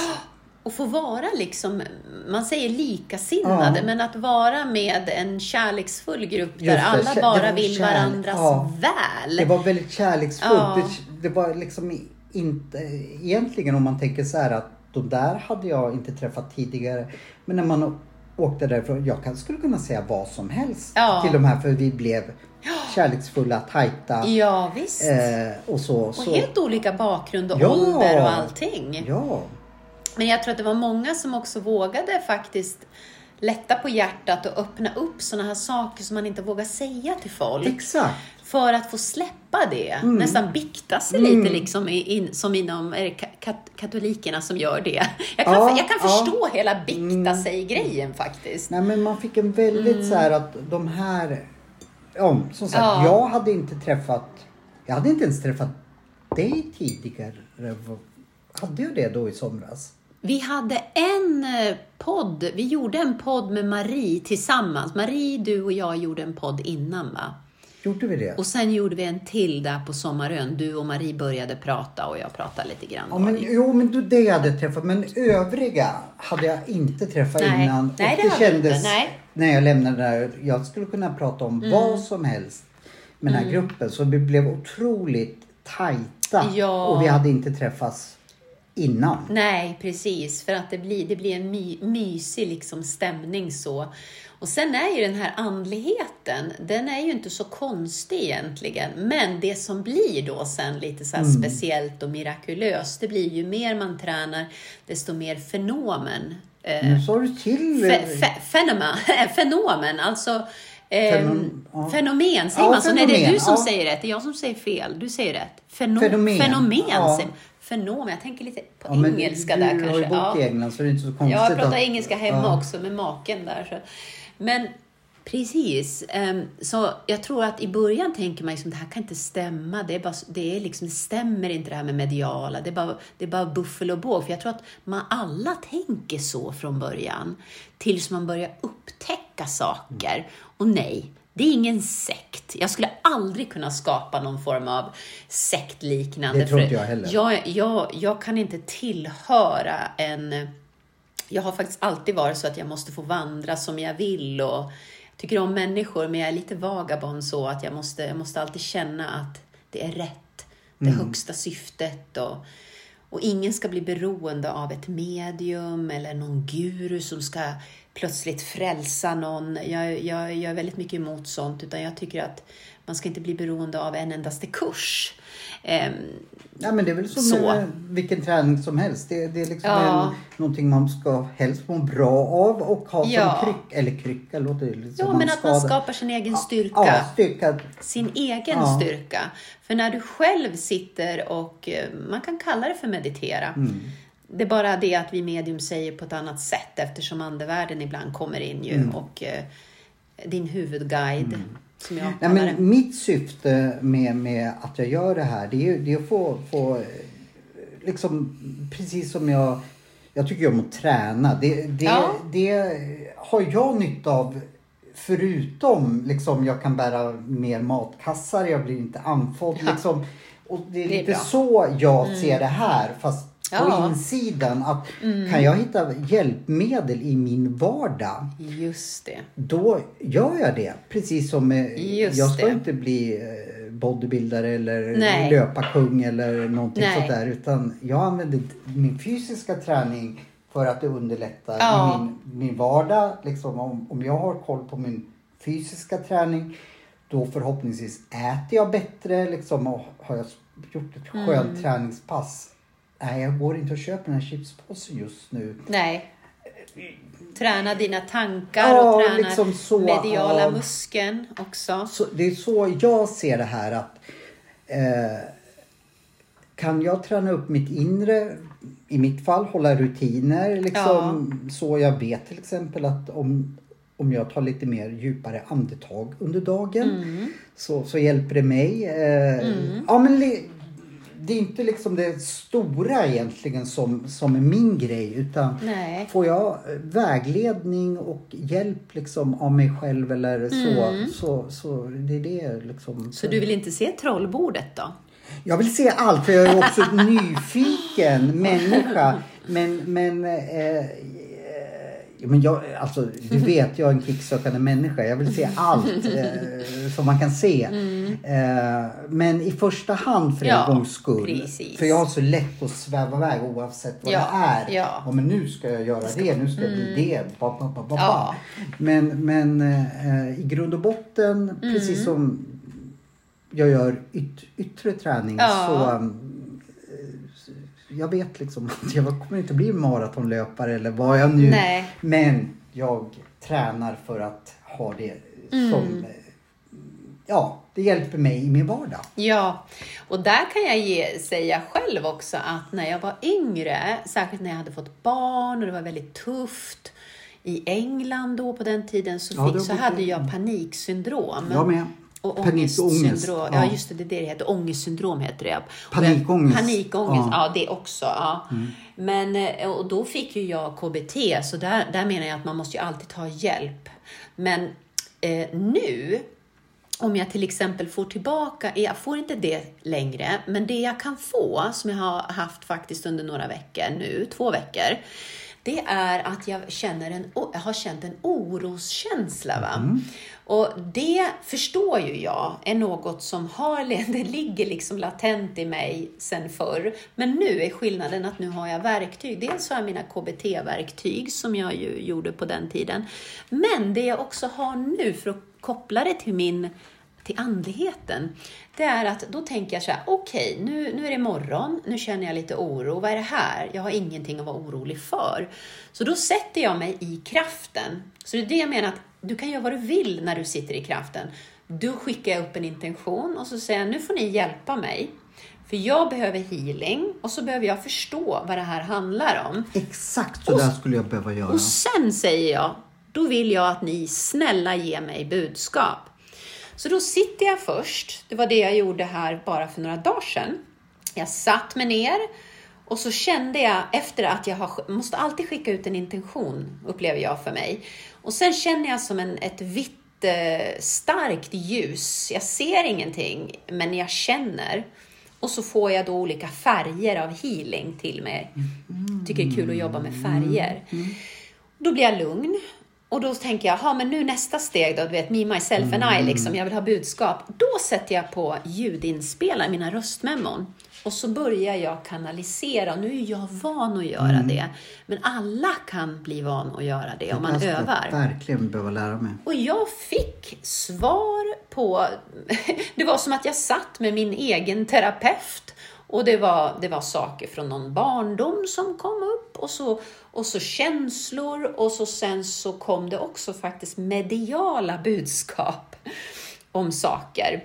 Och få vara liksom, man säger likasinnade, Ja. men att vara med en kärleksfull grupp där det, alla bara vill kärlek, varandras ja. väl. Det var väldigt kärleksfullt. Ja. Det, det var liksom inte, egentligen om man tänker så här att de där hade jag inte träffat tidigare. Men när man åkte därifrån, jag skulle kunna säga vad som helst till de här för vi blev kärleksfulla, tajta Ja, visst. eh, och så. och så helt olika bakgrund och Ja. ålder och allting. ja, Men jag tror att det var många som också vågade faktiskt lätta på hjärtat och öppna upp sådana här saker som man inte vågar säga till folk. exakt. För att få släppa det. Mm. Nästan bikta sig lite liksom in, som inom är det ka- kat, katolikerna som gör det. Jag kan, Ja, jag kan ja. förstå hela bikta Mm. sig-grejen faktiskt. Nej men man fick en väldigt så här att de här, ja, som sagt. Ja. jag hade inte träffat, jag hade inte ens träffat dig tidigare. Hade jag det då i somras? Vi hade en eh, podd, vi gjorde en podd med Marie tillsammans. Marie, du och jag gjorde en podd innan va? Gjorde vi det? Och sen gjorde vi en till där på Sommarön. Du och Marie började prata och jag pratade lite grann. Ja, men, jo, men du, det jag hade träffat. Men övriga hade jag inte träffat Nej. innan. Nej, och det det kändes inte. Nej. När jag lämnade där. Jag skulle kunna prata om vad som helst med den här gruppen. Så vi blev otroligt tajta. Ja. Och vi hade inte träffats innan. Nej, precis. För att det blir, det blir en my, mysig liksom stämning så. Och sen är ju den här andligheten, den är ju inte så konstig egentligen. Men det som blir då sen lite så här speciellt och mirakulöst, det blir ju mer man tränar, desto mer fenomen. Eh, Nu sa du till. fe, fe, fenomen, <laughs> fenomen, alltså eh, Fenom- ja. fenomen, säger Ja, man så? Nej, det är fenomen, du som ja. säger rätt, det är jag som säger fel. Du säger rätt. Feno, Fenomen, fenomen. ja. Fenomen, jag tänker lite på engelska du, där Du kanske. har ju bott i England så det är inte så konstigt. Ja, jag pratar att- engelska hemma också med maken där. Så. Men precis, ehm, så jag tror att i början tänker man liksom, det här kan inte stämma. Det, är bara, det, är liksom, det stämmer inte det här med mediala. Det är bara, det är bara buffel och båg. För jag tror att man alla tänker så från början. Tills man börjar upptäcka saker. Och nej, det är ingen sekt. Jag skulle aldrig kunna skapa någon form av sektliknande. Det tror inte jag heller. Jag, jag, jag kan inte tillhöra en... Jag har faktiskt alltid varit så att jag måste få vandra som jag vill och tycker om människor men jag är lite vagabond så att jag måste, jag måste alltid känna att det är rätt, det Mm. högsta syftet och, och ingen ska bli beroende av ett medium eller någon guru som ska plötsligt frälsa någon. Jag, jag, jag är väldigt mycket emot sånt utan jag tycker att man ska inte bli beroende av en endaste kurs. Ehm, Ja, men det är väl som Så. med vilken träning som helst. Det, det är liksom Ja. en, någonting man ska helst må bra av och ha Ja. som kryck. Eller krycka låter det lite ja, men att man skapar sin egen styrka. Ja, styrka. sin egen Ja. styrka. För när du själv sitter och, eh, man kan kalla det för meditera. Mm. Det är bara det att vi medium säger på ett annat sätt eftersom andevärlden ibland kommer in ju Mm. och eh, din huvudguide, som jag Nej, det. men mitt syfte med, med att jag gör det här det är, det är att få, få liksom precis som jag, jag tycker om att träna. Det, det, Ja. det har jag nytta av förutom liksom jag kan bära mer matkassar, jag blir inte andfådd Ja. liksom. Och det är, Det är lite bra. Mm. så jag ser det här fast Ja. Mm. insidan. Att Kan jag hitta hjälpmedel i min vardag Just det. då gör jag det. Precis som med, Just jag ska det. inte bli eh, bodybuildare eller Nej. löparkung eller någonting Nej. sånt där. Utan jag använder min fysiska träning för att det underlättar Ja. min, min vardag. Liksom om, om jag har koll på min fysiska träning då förhoppningsvis äter jag bättre. Liksom, och har jag gjort ett Mm. skönt träningspass. Nej, jag går inte och köper den här chipspåsen just nu. Nej. Träna dina tankar Ja, och träna liksom så mediala av- muskeln också. Så det är så jag ser det här att eh, kan jag träna upp mitt inre, i mitt fall hålla rutiner liksom, så jag vet till exempel att om, om jag tar lite mer djupare andetag under dagen Mm. så, så hjälper det mig. Eh, ja, men det är inte liksom det stora egentligen som, som är min grej utan Nej. Får jag eh, vägledning och hjälp liksom av mig själv eller så, så, så det är det liksom. Så du vill inte se trollbordet då? Jag vill se allt för jag är också en nyfiken människa. Men, men, eh, men jag, alltså, du <laughs> vet, jag är en kicksökande människa. Jag vill se allt <laughs> eh, som man kan se. Eh, men i första hand för en Ja, gångs skull. precis. För jag har så lätt att sväva iväg oavsett vad Ja, det är. ja. Men nu ska jag göra det, nu ska jag bli det. Ba, ba, ba. Ja. Men, men eh, i grund och botten, Mm. precis som jag gör yt, yttre träning så jag vet liksom <laughs> att jag kommer inte bli maratonlöpare eller vad jag nu... Nej. Men jag tränar för att ha det Mm. som... Ja, det hjälper mig i min vardag. Ja, och där kan jag ge, säga själv också att när jag var yngre, särskilt när jag hade fått barn och det var väldigt tufft i England då på den tiden så, Ja, fick, det så hade jag paniksyndrom. Jag med. Och Panik och ångest. ångestsyndrom. Ja. Ja. just det, det är det det heter. Ångestsyndrom heter det. Panikångest. Panikångest, ja. Ja. det också. Ja. Men, eh, och då fick ju jag KBT, så där, där menar jag att man måste ju alltid ta hjälp. Men eh, nu, om jag till exempel får tillbaka, jag får inte det längre, men det jag kan få, som jag har haft faktiskt under några veckor nu, två veckor, det är att jag känner en, jag har känt en oroskänsla. Va? Och det förstår ju jag är något som har, <laughs> det ligger liksom latent i mig sen förr. Men nu är skillnaden att nu har jag verktyg. Dels har jag mina KBT-verktyg som jag ju gjorde på den tiden. Men det jag också har nu för att koppla det till min till andligheten, det är att då tänker jag så här, okej, nu, nu är det morgon, nu känner jag lite oro, vad är det här? Jag har ingenting att vara orolig för. Så då sätter jag mig i kraften. Så det är det jag menar, att du kan göra vad du vill när du sitter i kraften. Då skickar upp en intention och så säger nu får ni hjälpa mig. För jag behöver healing och så behöver jag förstå vad det här handlar om. Exakt så där skulle jag behöva göra. Och sen säger jag, då vill jag att ni snälla ger mig budskap. Så då sitter jag först, det var det jag gjorde här bara för några dagar sedan. Jag satt mig ner och så kände jag efter att jag har, måste alltid skicka ut en intention, upplever jag för mig. Och sen känner jag som en, ett vitt eh, starkt ljus. Jag ser ingenting, men jag känner. Och så får jag då olika färger av healing till mig. Tycker det är kul att jobba med färger. Då blir jag lugn. Och då tänker jag, ha men nu nästa steg då, du vet, me, myself and I, liksom, jag vill ha budskap. Då sätter jag på ljudinspelare, mina röstmemon. Och så börjar jag kanalisera. Nu är jag van att göra det. Men alla kan bli van att göra det om man jag övar. verkligen behöva lära mig. Och jag fick svar på... <laughs> Det var som att jag satt med min egen terapeut och det var, det var saker från någon barndom som kom upp och så, och så känslor och så sen så kom det också faktiskt mediala budskap om saker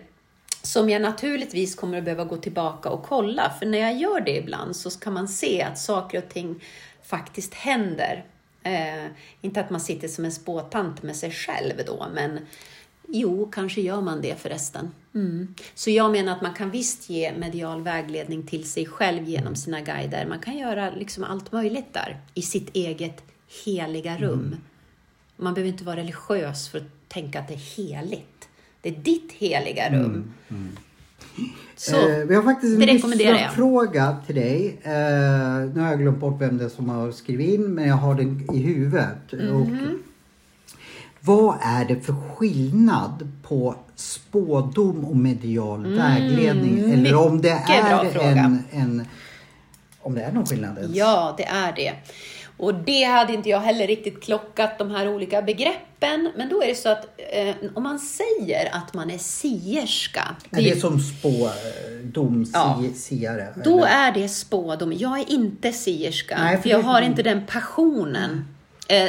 som jag naturligtvis kommer att behöva gå tillbaka och kolla. För när jag gör det ibland så kan man se att saker och ting faktiskt händer. Eh, inte att man sitter som en spåtant med sig själv då, men Jo, kanske gör man det förresten. Mm. Så jag menar att man kan visst ge medial vägledning till sig själv genom sina guider. Man kan göra liksom allt möjligt där i sitt eget heliga rum. Mm. Man behöver inte vara religiös för att tänka att det är heligt. Det är ditt heliga rum. Mm. Mm. Så, eh, vi har faktiskt en fråga till dig. Eh, nu har jag glömt bort vem det är som har skrivit in, men jag har den i huvudet. Mm -hmm. och, vad är det för skillnad på spådom och medial mm, vägledning? Eller om det är en, en, om det är någon skillnad ens? Ja, det är det. Och det hade inte jag heller riktigt klockat, de här olika begreppen. Men då är det så att eh, om man säger att man är sierska. Är det, är som spådom, ja? Då är det spådom. Jag är inte sierska, Nej, för, för jag har inte den passionen. Mm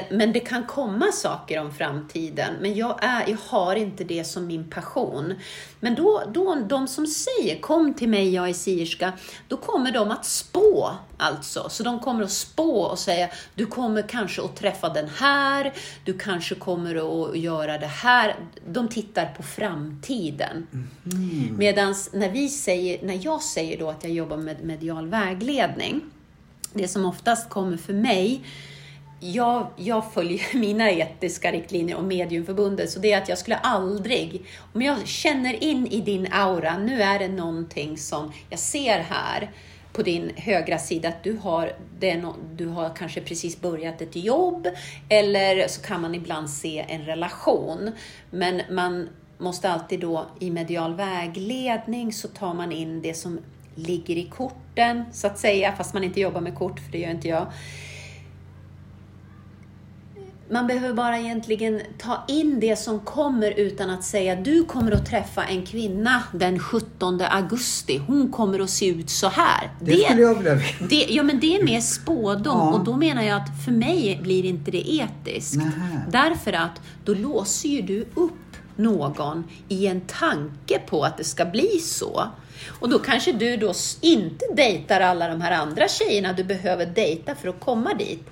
men det kan komma saker om framtiden, men jag, är, jag har inte det som min passion. Men då, då, de som säger kom till mig, jag är sierska, då kommer de att spå alltså. Så de kommer att spå och säga, du kommer kanske att träffa den här, du kanske kommer att göra det här. De tittar på framtiden. Mm. Medan när, vi säger, när jag säger då att jag jobbar med medial vägledning, det som oftast kommer för mig, jag, jag följer <laughs> mina etiska riktlinjer och mediumförbundet, så det är att jag skulle aldrig, om jag känner in i din aura, nu är det någonting som jag ser här på din högra sida, att du har, det du har kanske precis börjat ett jobb, eller så kan man ibland se en relation. Men man måste alltid då i medial vägledning så tar man in det som ligger i korten, så att säga, fast man inte jobbar med kort, för det gör inte jag man behöver bara egentligen ta in det som kommer utan att säga du kommer att träffa en kvinna den 17 augusti. Hon kommer att se ut så här. Det, det skulle jag vilja det, Ja, men det är mer spådom ja. och då menar jag att för mig blir inte det etiskt. Nähä. Därför att då låser ju du upp någon i en tanke på att det ska bli så. Och då kanske du då inte dejtar alla de här andra tjejerna du behöver dejta för att komma dit.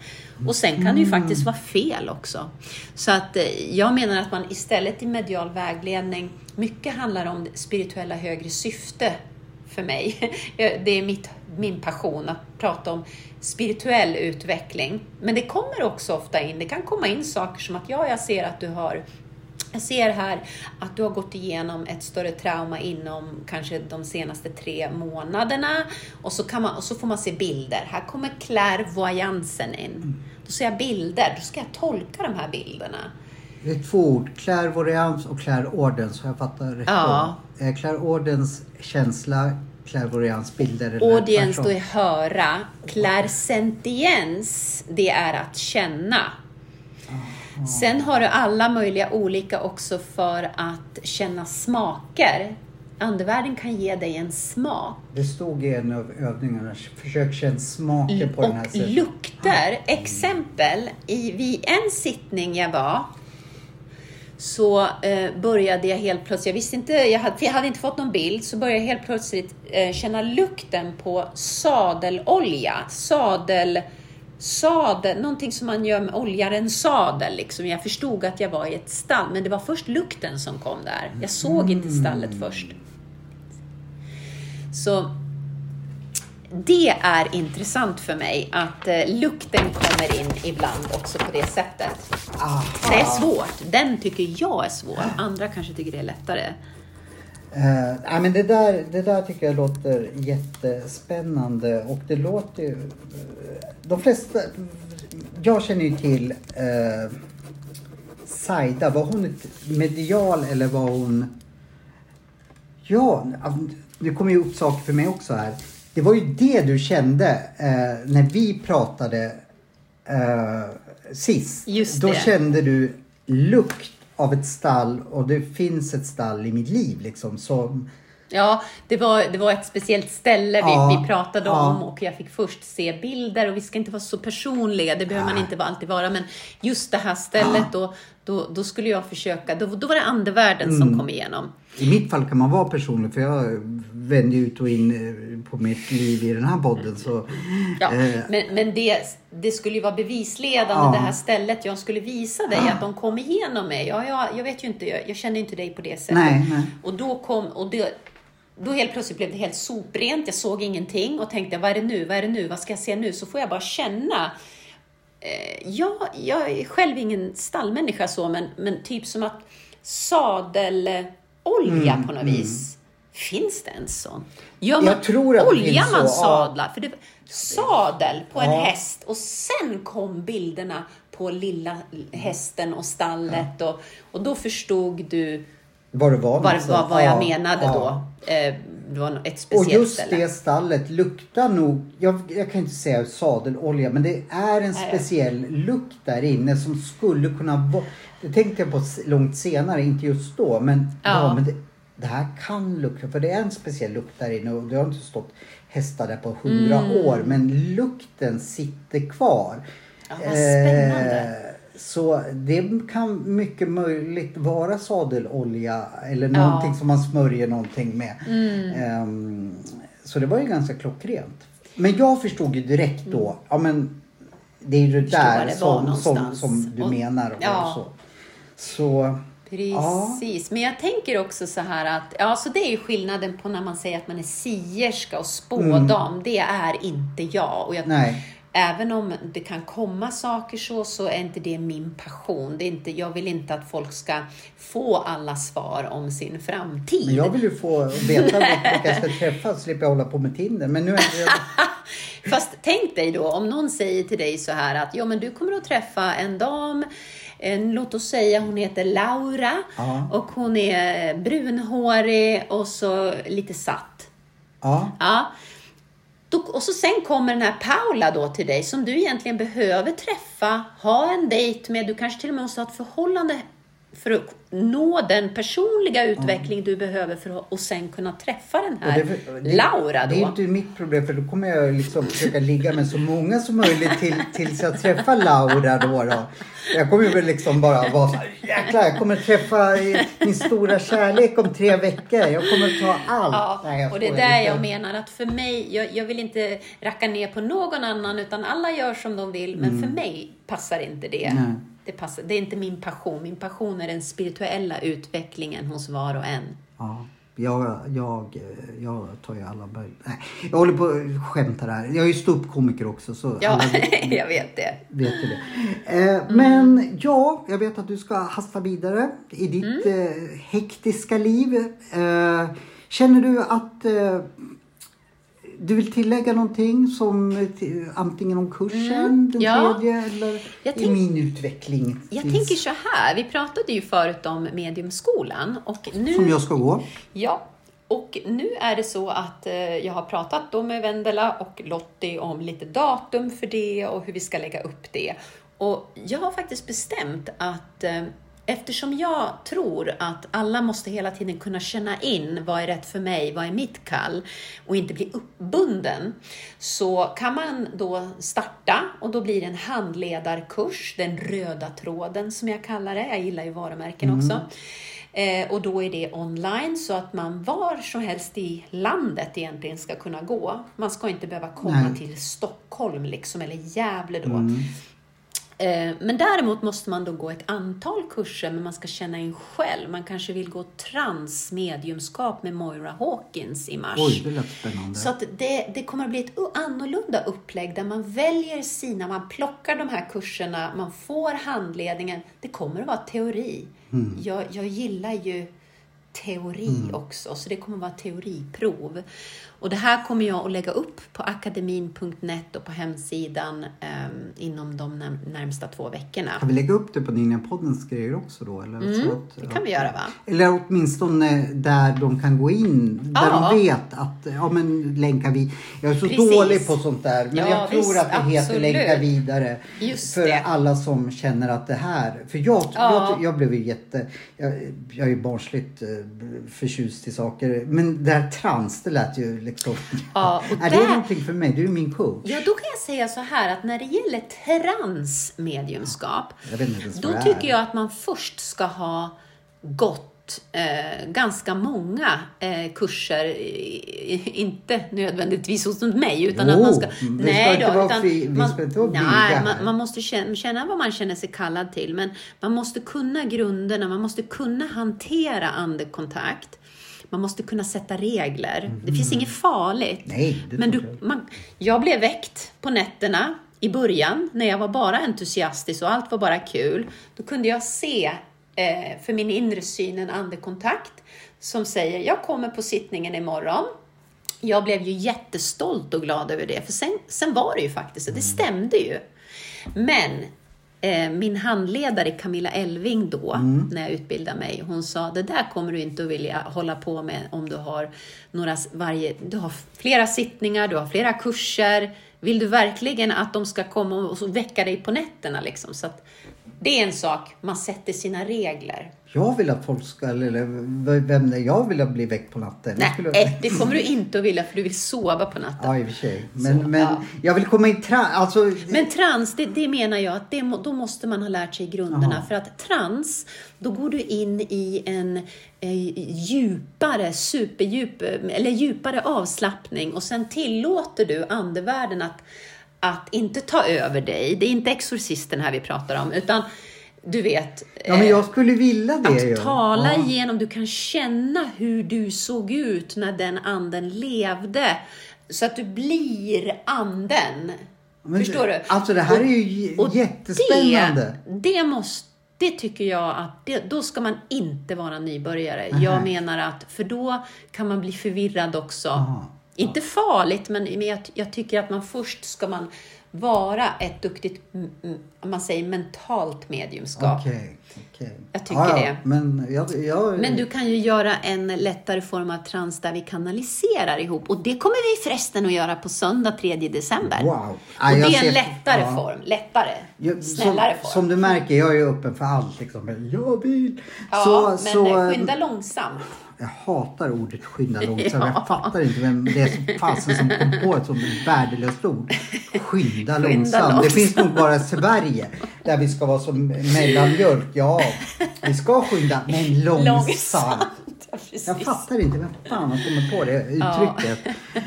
Och sen kan det ju mm. faktiskt vara fel också. Så att eh, jag menar att man istället i medial vägledning, mycket handlar om spirituella högre syfte för mig. <laughs> Det är mitt, min passion att prata om spirituell utveckling. Men det kommer också ofta in, det kan komma in saker som att ja, jag ser att du har jag ser här att du har gått igenom ett större trauma inom kanske de senaste tre månaderna och så, kan man, och så får man se bilder. Här kommer clairvoyansen in. Mm. Då ser jag bilder, då ska jag tolka de här bilderna. Det är två ord, clairvoyans och clairordens, så jag fattar rätt ja. Eh, clairordens känsla, clairvoyans bilder. Audience, då är höra. Clairsentiens, det är att känna. Sen har du alla möjliga olika också för att känna smaker. Andevärlden kan ge dig en smak. Det stod i en av övningarna, försök känna smaken på och den här. Och lukter. Exempel, i, vid en sittning jag var så eh, började jag helt plötsligt, jag visste inte, jag hade, jag hade inte fått någon bild, så började jag helt plötsligt eh, känna lukten på sadelolja. Sadel sadel, någonting som man gör med olja, en sadel. Liksom. Jag förstod att jag var i ett stall, men det var först lukten som kom där. Jag såg mm. inte stallet först. Så det är intressant för mig att eh, lukten kommer in ibland också på det sättet. Aha. Det är svårt. Den tycker jag är svår. Andra kanske tycker det är lättare. Uh, men det, där, det där tycker jag låter jättespännande och det låter ju... De flesta... Jag känner ju till uh, Saida. Var hon medial eller var hon... Ja, det kommer ju upp saker för mig också här. Det var ju det du kände uh, när vi pratade uh, sist. Just det. Då kände du lukt av ett stall och det finns ett stall i mitt liv liksom som Ja, det var, det var ett speciellt ställe vi, ja, vi pratade ja. om och jag fick först se bilder och vi ska inte vara så personliga, det behöver ja. man inte alltid vara, men just det här stället då, Då, då skulle jag försöka, då, då var det andevärlden Mm. som kom igenom. I mitt fall kan man vara personlig för jag vänder ut och in eh, på mitt liv i den här podden. Så, Ja, eh, men men det, det skulle ju vara bevisledande Ja. det här stället jag skulle visa dig, att de kom igenom mig. Ja, jag, jag vet ju inte, jag, jag känner inte dig på det sättet. nej, nej. Och då kom, och det, då helt plötsligt blev det helt soprent, jag såg ingenting och tänkte, vad är det nu, vad är det nu, vad ska jag se nu? Så får jag bara känna. Eh, ja, jag är själv ingen stallmänniska så, men, men typ som att sadelolja Mm, på något vis. Finns det en sån? Gör man, Jag tror att oljar man så, ja. sadlar? För det, sadel på en Ja. häst och sen kom bilderna på lilla hästen och stallet och, och då förstod du Vad det var. vad, alltså. vad, vad jag Ja, menade ja. då. Eh, det var ett Och speciellt just ställe. det stallet luktar nog, jag, jag kan inte säga sadelolja, men det är en speciell lukt där inne som skulle kunna vara, det tänkte jag på långt senare, inte just då, men, ja. Ja. men det, det här kan lukta, för det är en speciell lukt där inne och det har inte stått hästar där på hundra Mm. år, men lukten sitter kvar. Ja, vad spännande. Eh, så det kan mycket möjligt vara sadelolja eller någonting Ja. som man smörjer någonting med. Mm. Ehm, så det var ju ganska klockrent. Men jag förstod ju direkt då, ja men det är ju det där det som, som, som du Och- menar. Och ja. så. så Precis, men jag tänker också så här att, ja så det är ju skillnaden på när man säger att man är sierska och spådam. Det är inte jag. Och jag Mm. nej. Även om det kan komma saker så, så är inte det min passion. Det är inte, jag vill inte att folk ska få alla svar om sin framtid. Men jag vill ju få veta vilka jag ska träffa så slipper jag hålla på med Tinder. Men nu är det... <laughs> Fast tänk dig då om någon säger till dig så här att ja, men du kommer att träffa en dam, en, låt oss säga hon heter Laura Ja. och hon är brunhårig och så lite satt. Ja. Ja. Då, och så sen kommer den här Paula då till dig som du egentligen behöver träffa, ha en dejt med, du kanske till och med måste ha ett förhållande för att nå den personliga utveckling du behöver för att och sen kunna träffa den här det- det- Laura då. Det är inte mitt problem för då kommer jag liksom försöka ligga med så många som möjligt till, tills jag träffar Laura då. då. Jag kommer väl liksom bara vara så här, jäklar jag kommer träffa min stora kärlek om tre veckor. Jag kommer ta allt. Ja, Nej, och det är där jag menar att för mig, jag, jag vill inte racka ner på någon annan utan alla gör som de vill, men för mig passar inte det. Mm. Nej. Det, passar, det är inte min passion. Min passion är den spirituella utvecklingen hos var och en. Ja, jag, jag, jag tar ju alla. Nej, jag håller på och skämtar här. Jag är ju ståuppkomiker också så Ja, alla <laughs> jag vet det. vet det. Eh, Men ja, jag vet att du ska hasta vidare i ditt Mm. eh, hektiska liv. Eh, känner du att eh, du vill tillägga någonting som eh, antingen om kursen, den Mm. Ja. tredje eller Jag i min utveckling? Jag finns- tänker så här, vi pratade ju förut om mediumskolan och nu... Som jag ska gå. Ja, och nu är det så att eh, jag har pratat då med Vendela och Lottie om lite datum för det och hur vi ska lägga upp det. Och jag har faktiskt bestämt att eh, eftersom jag tror att alla måste hela tiden kunna känna in vad är rätt för mig, vad är mitt kall och inte bli uppbunden så kan man då starta och då blir det en handledarkurs, den röda tråden som jag kallar det. Jag gillar ju varumärken också. Eh, och då är det online så att man var som helst i landet egentligen ska kunna gå. Man ska inte behöva komma Nej. till Stockholm liksom, eller Gävle då. Eh, Men däremot måste man då gå ett antal kurser, men man ska känna in själv. Man kanske vill gå transmediumskap med Moira Hawkins i mars. Oj, det lät spännande. Så att det, det kommer att bli ett annorlunda upplägg där man väljer sina, man plockar de här kurserna, man får handledningen. Det kommer att vara teori. Mm. Jag, jag gillar ju teori också, så det kommer att vara teoriprov. Och det här kommer jag att lägga upp på akademin.net och på hemsidan ehm, inom de när, närmsta två veckorna. Kan vi lägga upp det på Ninjapoddens grejer också då? Eller? Mm, Så att, det kan vi göra va? Eller åtminstone där de kan gå in. Där Ja. de vet att, ja men länka vid. Jag är så Precis. dålig på sånt där. Men Ja, jag tror visst, att det heter absolut. länka vidare. Just för det. alla som känner att det här. För jag, Ja. jag, jag blev ju jätte, jag, jag är ju barnsligt eh, förtjust i saker. Men det här trans, det lät ju liksom. Ja, och <laughs> är det där- någonting för mig? Du är min coach. Ja, då kan jag säga så här att när det gäller transmediumskap, ens då det tycker jag att man först ska ha gått eh, ganska många eh, kurser, i- inte nödvändigtvis hos mig, utan Jo, att man ska... vi ska inte vara fri- blyga nej, man, man måste känna, känna vad man känner sig kallad till, men man måste kunna grunderna, man måste kunna hantera andekontakt. Man måste kunna sätta regler. Det finns inget farligt. Nej, men du, jag. man, jag blev väckt på nätterna i början när jag var bara entusiastisk och allt var bara kul. Då kunde jag se eh, för min inre syn en andekontakt som säger jag kommer på sittningen imorgon. Jag blev ju jättestolt och glad över det, för sen, sen var det ju faktiskt så, det stämde ju. Men min handledare Camilla Elving då, när jag utbildade mig, hon sa det där kommer du inte att vilja hålla på med om du har, några, varje, du har flera sittningar, du har flera kurser. Vill du verkligen att de ska komma och väcka dig på nätterna? Liksom? Så det är en sak, man sätter sina regler. Jag vill att folk ska, eller vem är, jag vill bli väckt på natten. Nej, skulle- eh, det kommer du inte att vilja för du vill sova på natten. Ja, i och för sig. Men, Så, men ja. jag vill komma in tra- alltså, Men trans, det, det menar jag att det, då måste man ha lärt sig grunderna. Jaha. För att trans, då går du in i en eh, djupare, superdjup, eller djupare avslappning och sen tillåter du andevärlden att, att inte ta över dig. Det är inte exorcisten här vi pratar om, utan du vet, ja, men jag skulle vilja det att ju. tala ja. igenom, du kan känna hur du såg ut när den anden levde. Så att du blir anden. Men Förstår du? Alltså det här Och- är ju och jättespännande. Det, det måste det tycker jag att det, då ska man inte vara nybörjare. Nej. Jag menar att, för då kan man bli förvirrad också. Aha. Inte farligt, men, men jag, jag tycker att man först ska man vara ett duktigt, om man säger mentalt mediumskap. Okej, okej. Jag tycker det. Men, jag, jag, Men du kan ju göra en lättare form av trans där vi kanaliserar ihop. Och det kommer vi förresten att göra på söndag 3 december. Wow. Ja, Och det är en ser- lättare ja. form. Lättare. Jag- snällare som, form. som du märker, jag är öppen för allt. Liksom. Jag vill. ja, så, men så, skynda långsamt. Jag hatar ordet skynda långsamt. <laughs> Ja. Jag fattar inte vem det är som fasen som kom på ett sånt värdelöst ord. Skynda långsamt. långsamt. Det finns nog bara Sverige där vi ska vara som mellanmjölk. Ja, vi ska skynda men långsamt. Ja, precis. Jag fattar inte vem fan har kommit på det Ja. uttrycket. <laughs>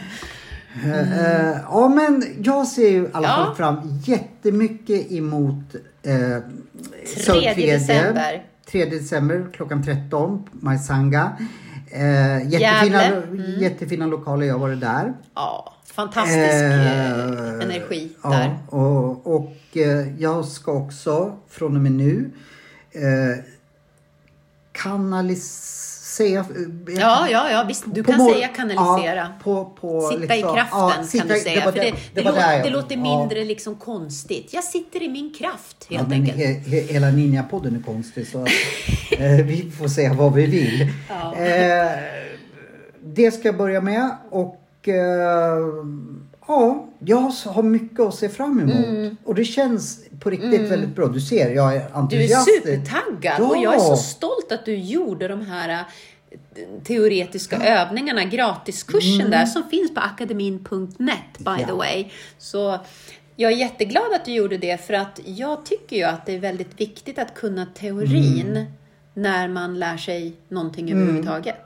Eh, eh, ja men jag ser ju i alla Ja. fall fram jättemycket emot eh, 3 december. 3 december klockan 13, Majsanga. Eh, jättefina. Mm. jättefina lokaler, jag har varit där. Ja, fantastisk eh, Eh, energi ja, där. Och, och eh, jag ska också från och med nu eh, kanalisera... Ja, ja, ja, visst. Du på kan säga kanalisera. Ja, på, på, Sitta i liksom- kraften ja, sitta kan du i- säga. det, där- det, var lå- där det låter mindre liksom konstigt. Jag sitter i min kraft helt Ja, enkelt. he, he, hela Ninja-podden är konstig så <laughs> eh, vi får säga vad vi vill. Eh, det ska jag börja med och eh, ja, jag har mycket att se fram emot. Och det känns på riktigt väldigt bra. Du ser, jag är Mm. Du är entusiastisk. supertaggad Ja. och jag är så stolt att du gjorde de här eh, teoretiska övningarna, gratiskursen där som finns på akademin.net by Mm. Ja. the way. Så jag är jätteglad att du gjorde det för att jag tycker ju att det är väldigt viktigt att kunna teorin Mm. när man lär sig någonting överhuvudtaget.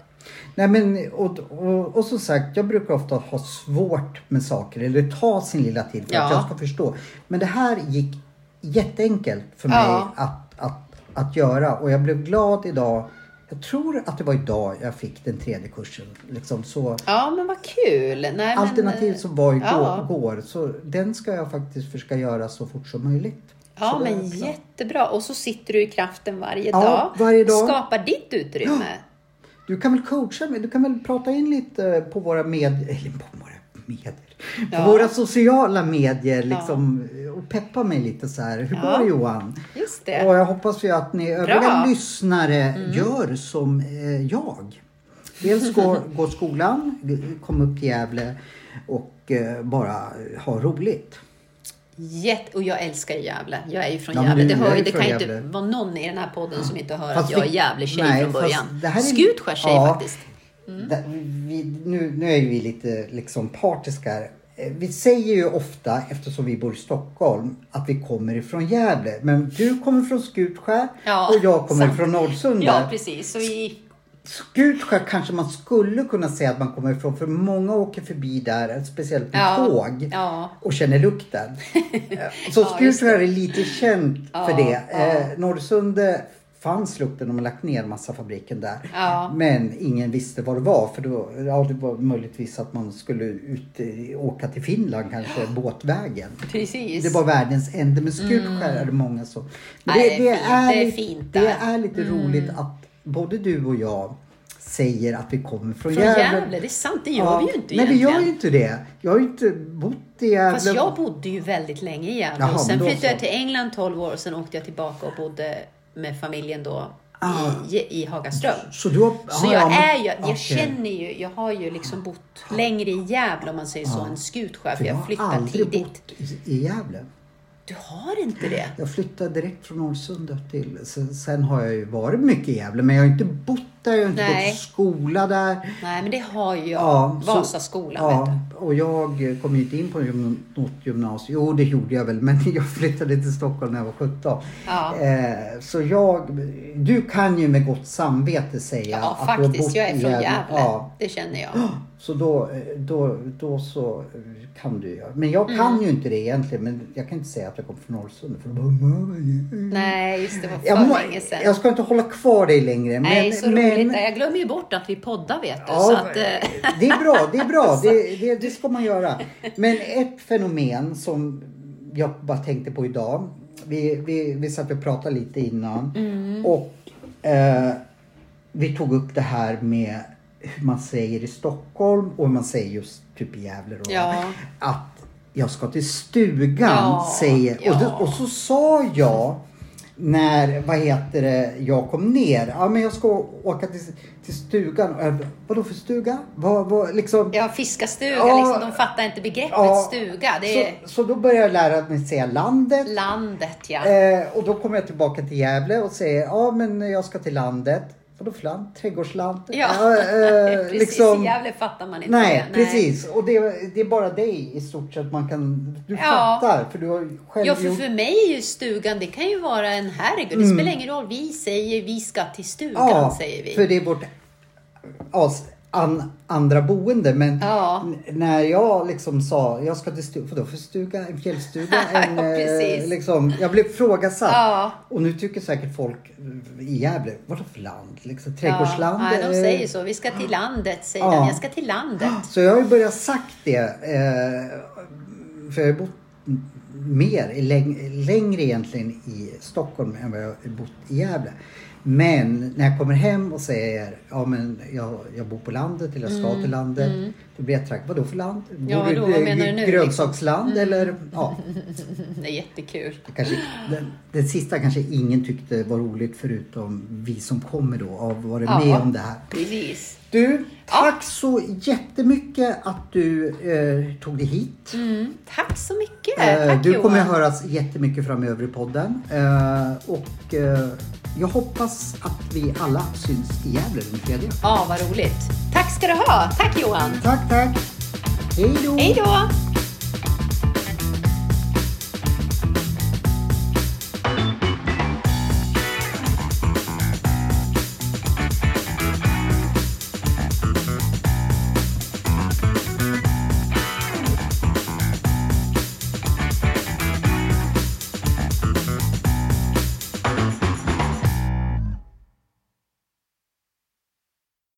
Nej men och, och, och som sagt, jag brukar ofta ha svårt med saker eller ta sin lilla tid för att Ja. jag ska förstå. Men det här gick jätteenkelt för mig Ja. att, att, att göra och jag blev glad idag. Jag tror att det var idag jag fick den tredje kursen. Liksom så Ja, men vad kul! Nej, men, alternativ eh, som var igår, ja. går, så den ska jag faktiskt försöka göra så fort som möjligt. Ja, Så men bra. jättebra. Och så sitter du i kraften varje Ja, dag. varje dag. Skapar ditt utrymme. <gasps> Du kan väl coacha mig? Du kan väl prata in lite på våra medier, eller på våra medier, Ja. på våra sociala medier liksom och peppa mig lite så här. Hur Ja. går det Johan? Just det. Och jag hoppas ju att ni övriga lyssnare Mm. gör som eh, jag. Dels gå, <laughs> gå skolan, kom upp till Gävle och eh, bara ha roligt. Jätte, och jag älskar Gävle. Jag är ju från Ja, Gävle. Det, hör, det kan Gävle. inte vara någon i den här podden som inte hör Fast att jag är Gävletjej från början. det här är- Skutskärs tjej ja. faktiskt. Där, vi, nu, nu är vi lite liksom partiska här. Eh, Vi säger ju ofta, eftersom vi bor i Stockholm, att vi kommer ifrån Gävle. Men du kommer från Skutskär Ja, och jag kommer sant. från Norrsunda. Ja, precis. Så vi, Skutskär kanske man skulle kunna säga att man kommer ifrån för många åker förbi där, speciellt med Ja, tåg ja. och känner lukten. Eh, <laughs> Så Skutskär är lite känt för det. ja. Eh, Norrsunde fanns lukten, de har lagt ner massafabriken där. Ja. Men ingen visste vad det var för då, ja, det var möjligtvis att man skulle ut, eh, åka till Finland kanske båtvägen. precis. Det var världens ände, men Skutskär är det många som... Men Nej, det är. Det är lite- fint det där. Mm. är lite roligt att både du och jag säger att vi kommer från, Från Gävle. Gävle, det är sant. Det gör vi ju inte Nej, vi gör ju inte det. Jag har ju inte bott i Gävle. Fast jag bodde ju väldigt länge i Gävle. Jaha, sen flyttade jag till England 12 år och sen åkte jag tillbaka och bodde med familjen då Ah. i, i Hagaström. Så du har... Så ja, jag ja, är ju, jag okej. känner ju, jag har ju liksom bott längre i Gävle om man säger så, än Skutskär. För jag jag har flyttade aldrig tidigt. bott i, i Gävle. Du har inte det? Jag flyttade direkt från Norrsunda till... Sen, sen har jag ju varit mycket i Gävle men jag har inte bott där, jag har inte Nej. gått i skola där. Nej, men det har ju jag. Ja, Vasaskolan, vet Ja, du. och jag kom ju inte in på något gymnasium. Jo, det gjorde jag väl, <laughs> men jag flyttade till Stockholm när jag var 17. Ja. Eh, så jag, du kan ju med gott samvete säga Ja, att du har bott faktiskt. Jag är i från Gävle. Ja, Det känner jag. <gasps> så då, då, då så kan du göra. Men jag Mm. kan ju inte det egentligen. Men jag kan inte säga att jag kommer från Norrsunda. För då bara, Nej, just det var för jag, må, länge sedan. jag ska inte hålla kvar dig längre. Nej, men, så men, roligt. Jag glömmer ju bort att vi poddar vet du. Ja, så att, eh, det är bra, det är bra. <laughs> Det, det, det ska man göra. Men ett fenomen som jag bara tänkte på idag. Vi, vi, vi satt och pratade lite innan. Mm. Och eh, vi tog upp det här med hur man säger i Stockholm och hur man säger just typ i Gävle. Då, Ja. Att jag ska till stugan Ja, säger. Och, ja. det, och så sa jag när, vad heter det, jag kom ner. Ja men jag ska åka till, till stugan. Och Vadå för stuga? Vad, vad, liksom, ja, fiskarstuga, Ja. liksom, de fattar inte begreppet Ja. stuga. Det så, så då började jag lära mig säga landet. landet, ja. Eh, och då kommer jag tillbaka till Gävle och säger ja men jag ska till landet. Vadå för land? Trädgårdsland? Ja, eh, <laughs> precis. liksom- I Gävle fattar man inte Nej, det. precis. Och det, det är bara dig i stort sett man kan... Du Ja. fattar, för du har själv Ja, för gjort... för mig är ju stugan, det kan ju vara en herregud. Det spelar ingen roll. Vi säger vi ska till stugan, Mm. Ja, säger vi. för det är vårt ja, an, andra boende. Men Ja. när jag liksom sa, jag ska till stugan, vadå för stuga? En fjällstuga? <laughs> En, Ja, eh, liksom, jag blev frågasatt. Ja. Och nu tycker säkert folk i Gävle, vadå för land? Liksom, trädgårdsland? Ja, nej, de eh, säger så. Vi ska till landet, säger Ja. de. Jag ska till landet. Så jag har ju börjat sagt det. Eh, för jag har bott mer, läng- längre egentligen i Stockholm än vad jag har bott i Gävle. Men när jag kommer hem och säger ja men jag, jag bor på landet eller jag ska till landet. Då blir jag trakt. Vadå för land? Mm, Ja, Bor du i nu, liksom? Grönsaksland eller? Ja, <laughs> Det är jättekul. kanske, det, det sista kanske ingen tyckte var roligt förutom vi som kommer då har varit Ja. med om det här. Precis. Du, tack så jättemycket att du eh, tog dig hit. Mm, tack så mycket. Eh, tack du kommer Johan. att höras jättemycket framöver i podden. Eh, och eh, jag hoppas att vi alla syns i Gävle den tredje. Ja, vad roligt. Tack ska du ha. Tack Johan. Tack, tack. Hej då. Hej då.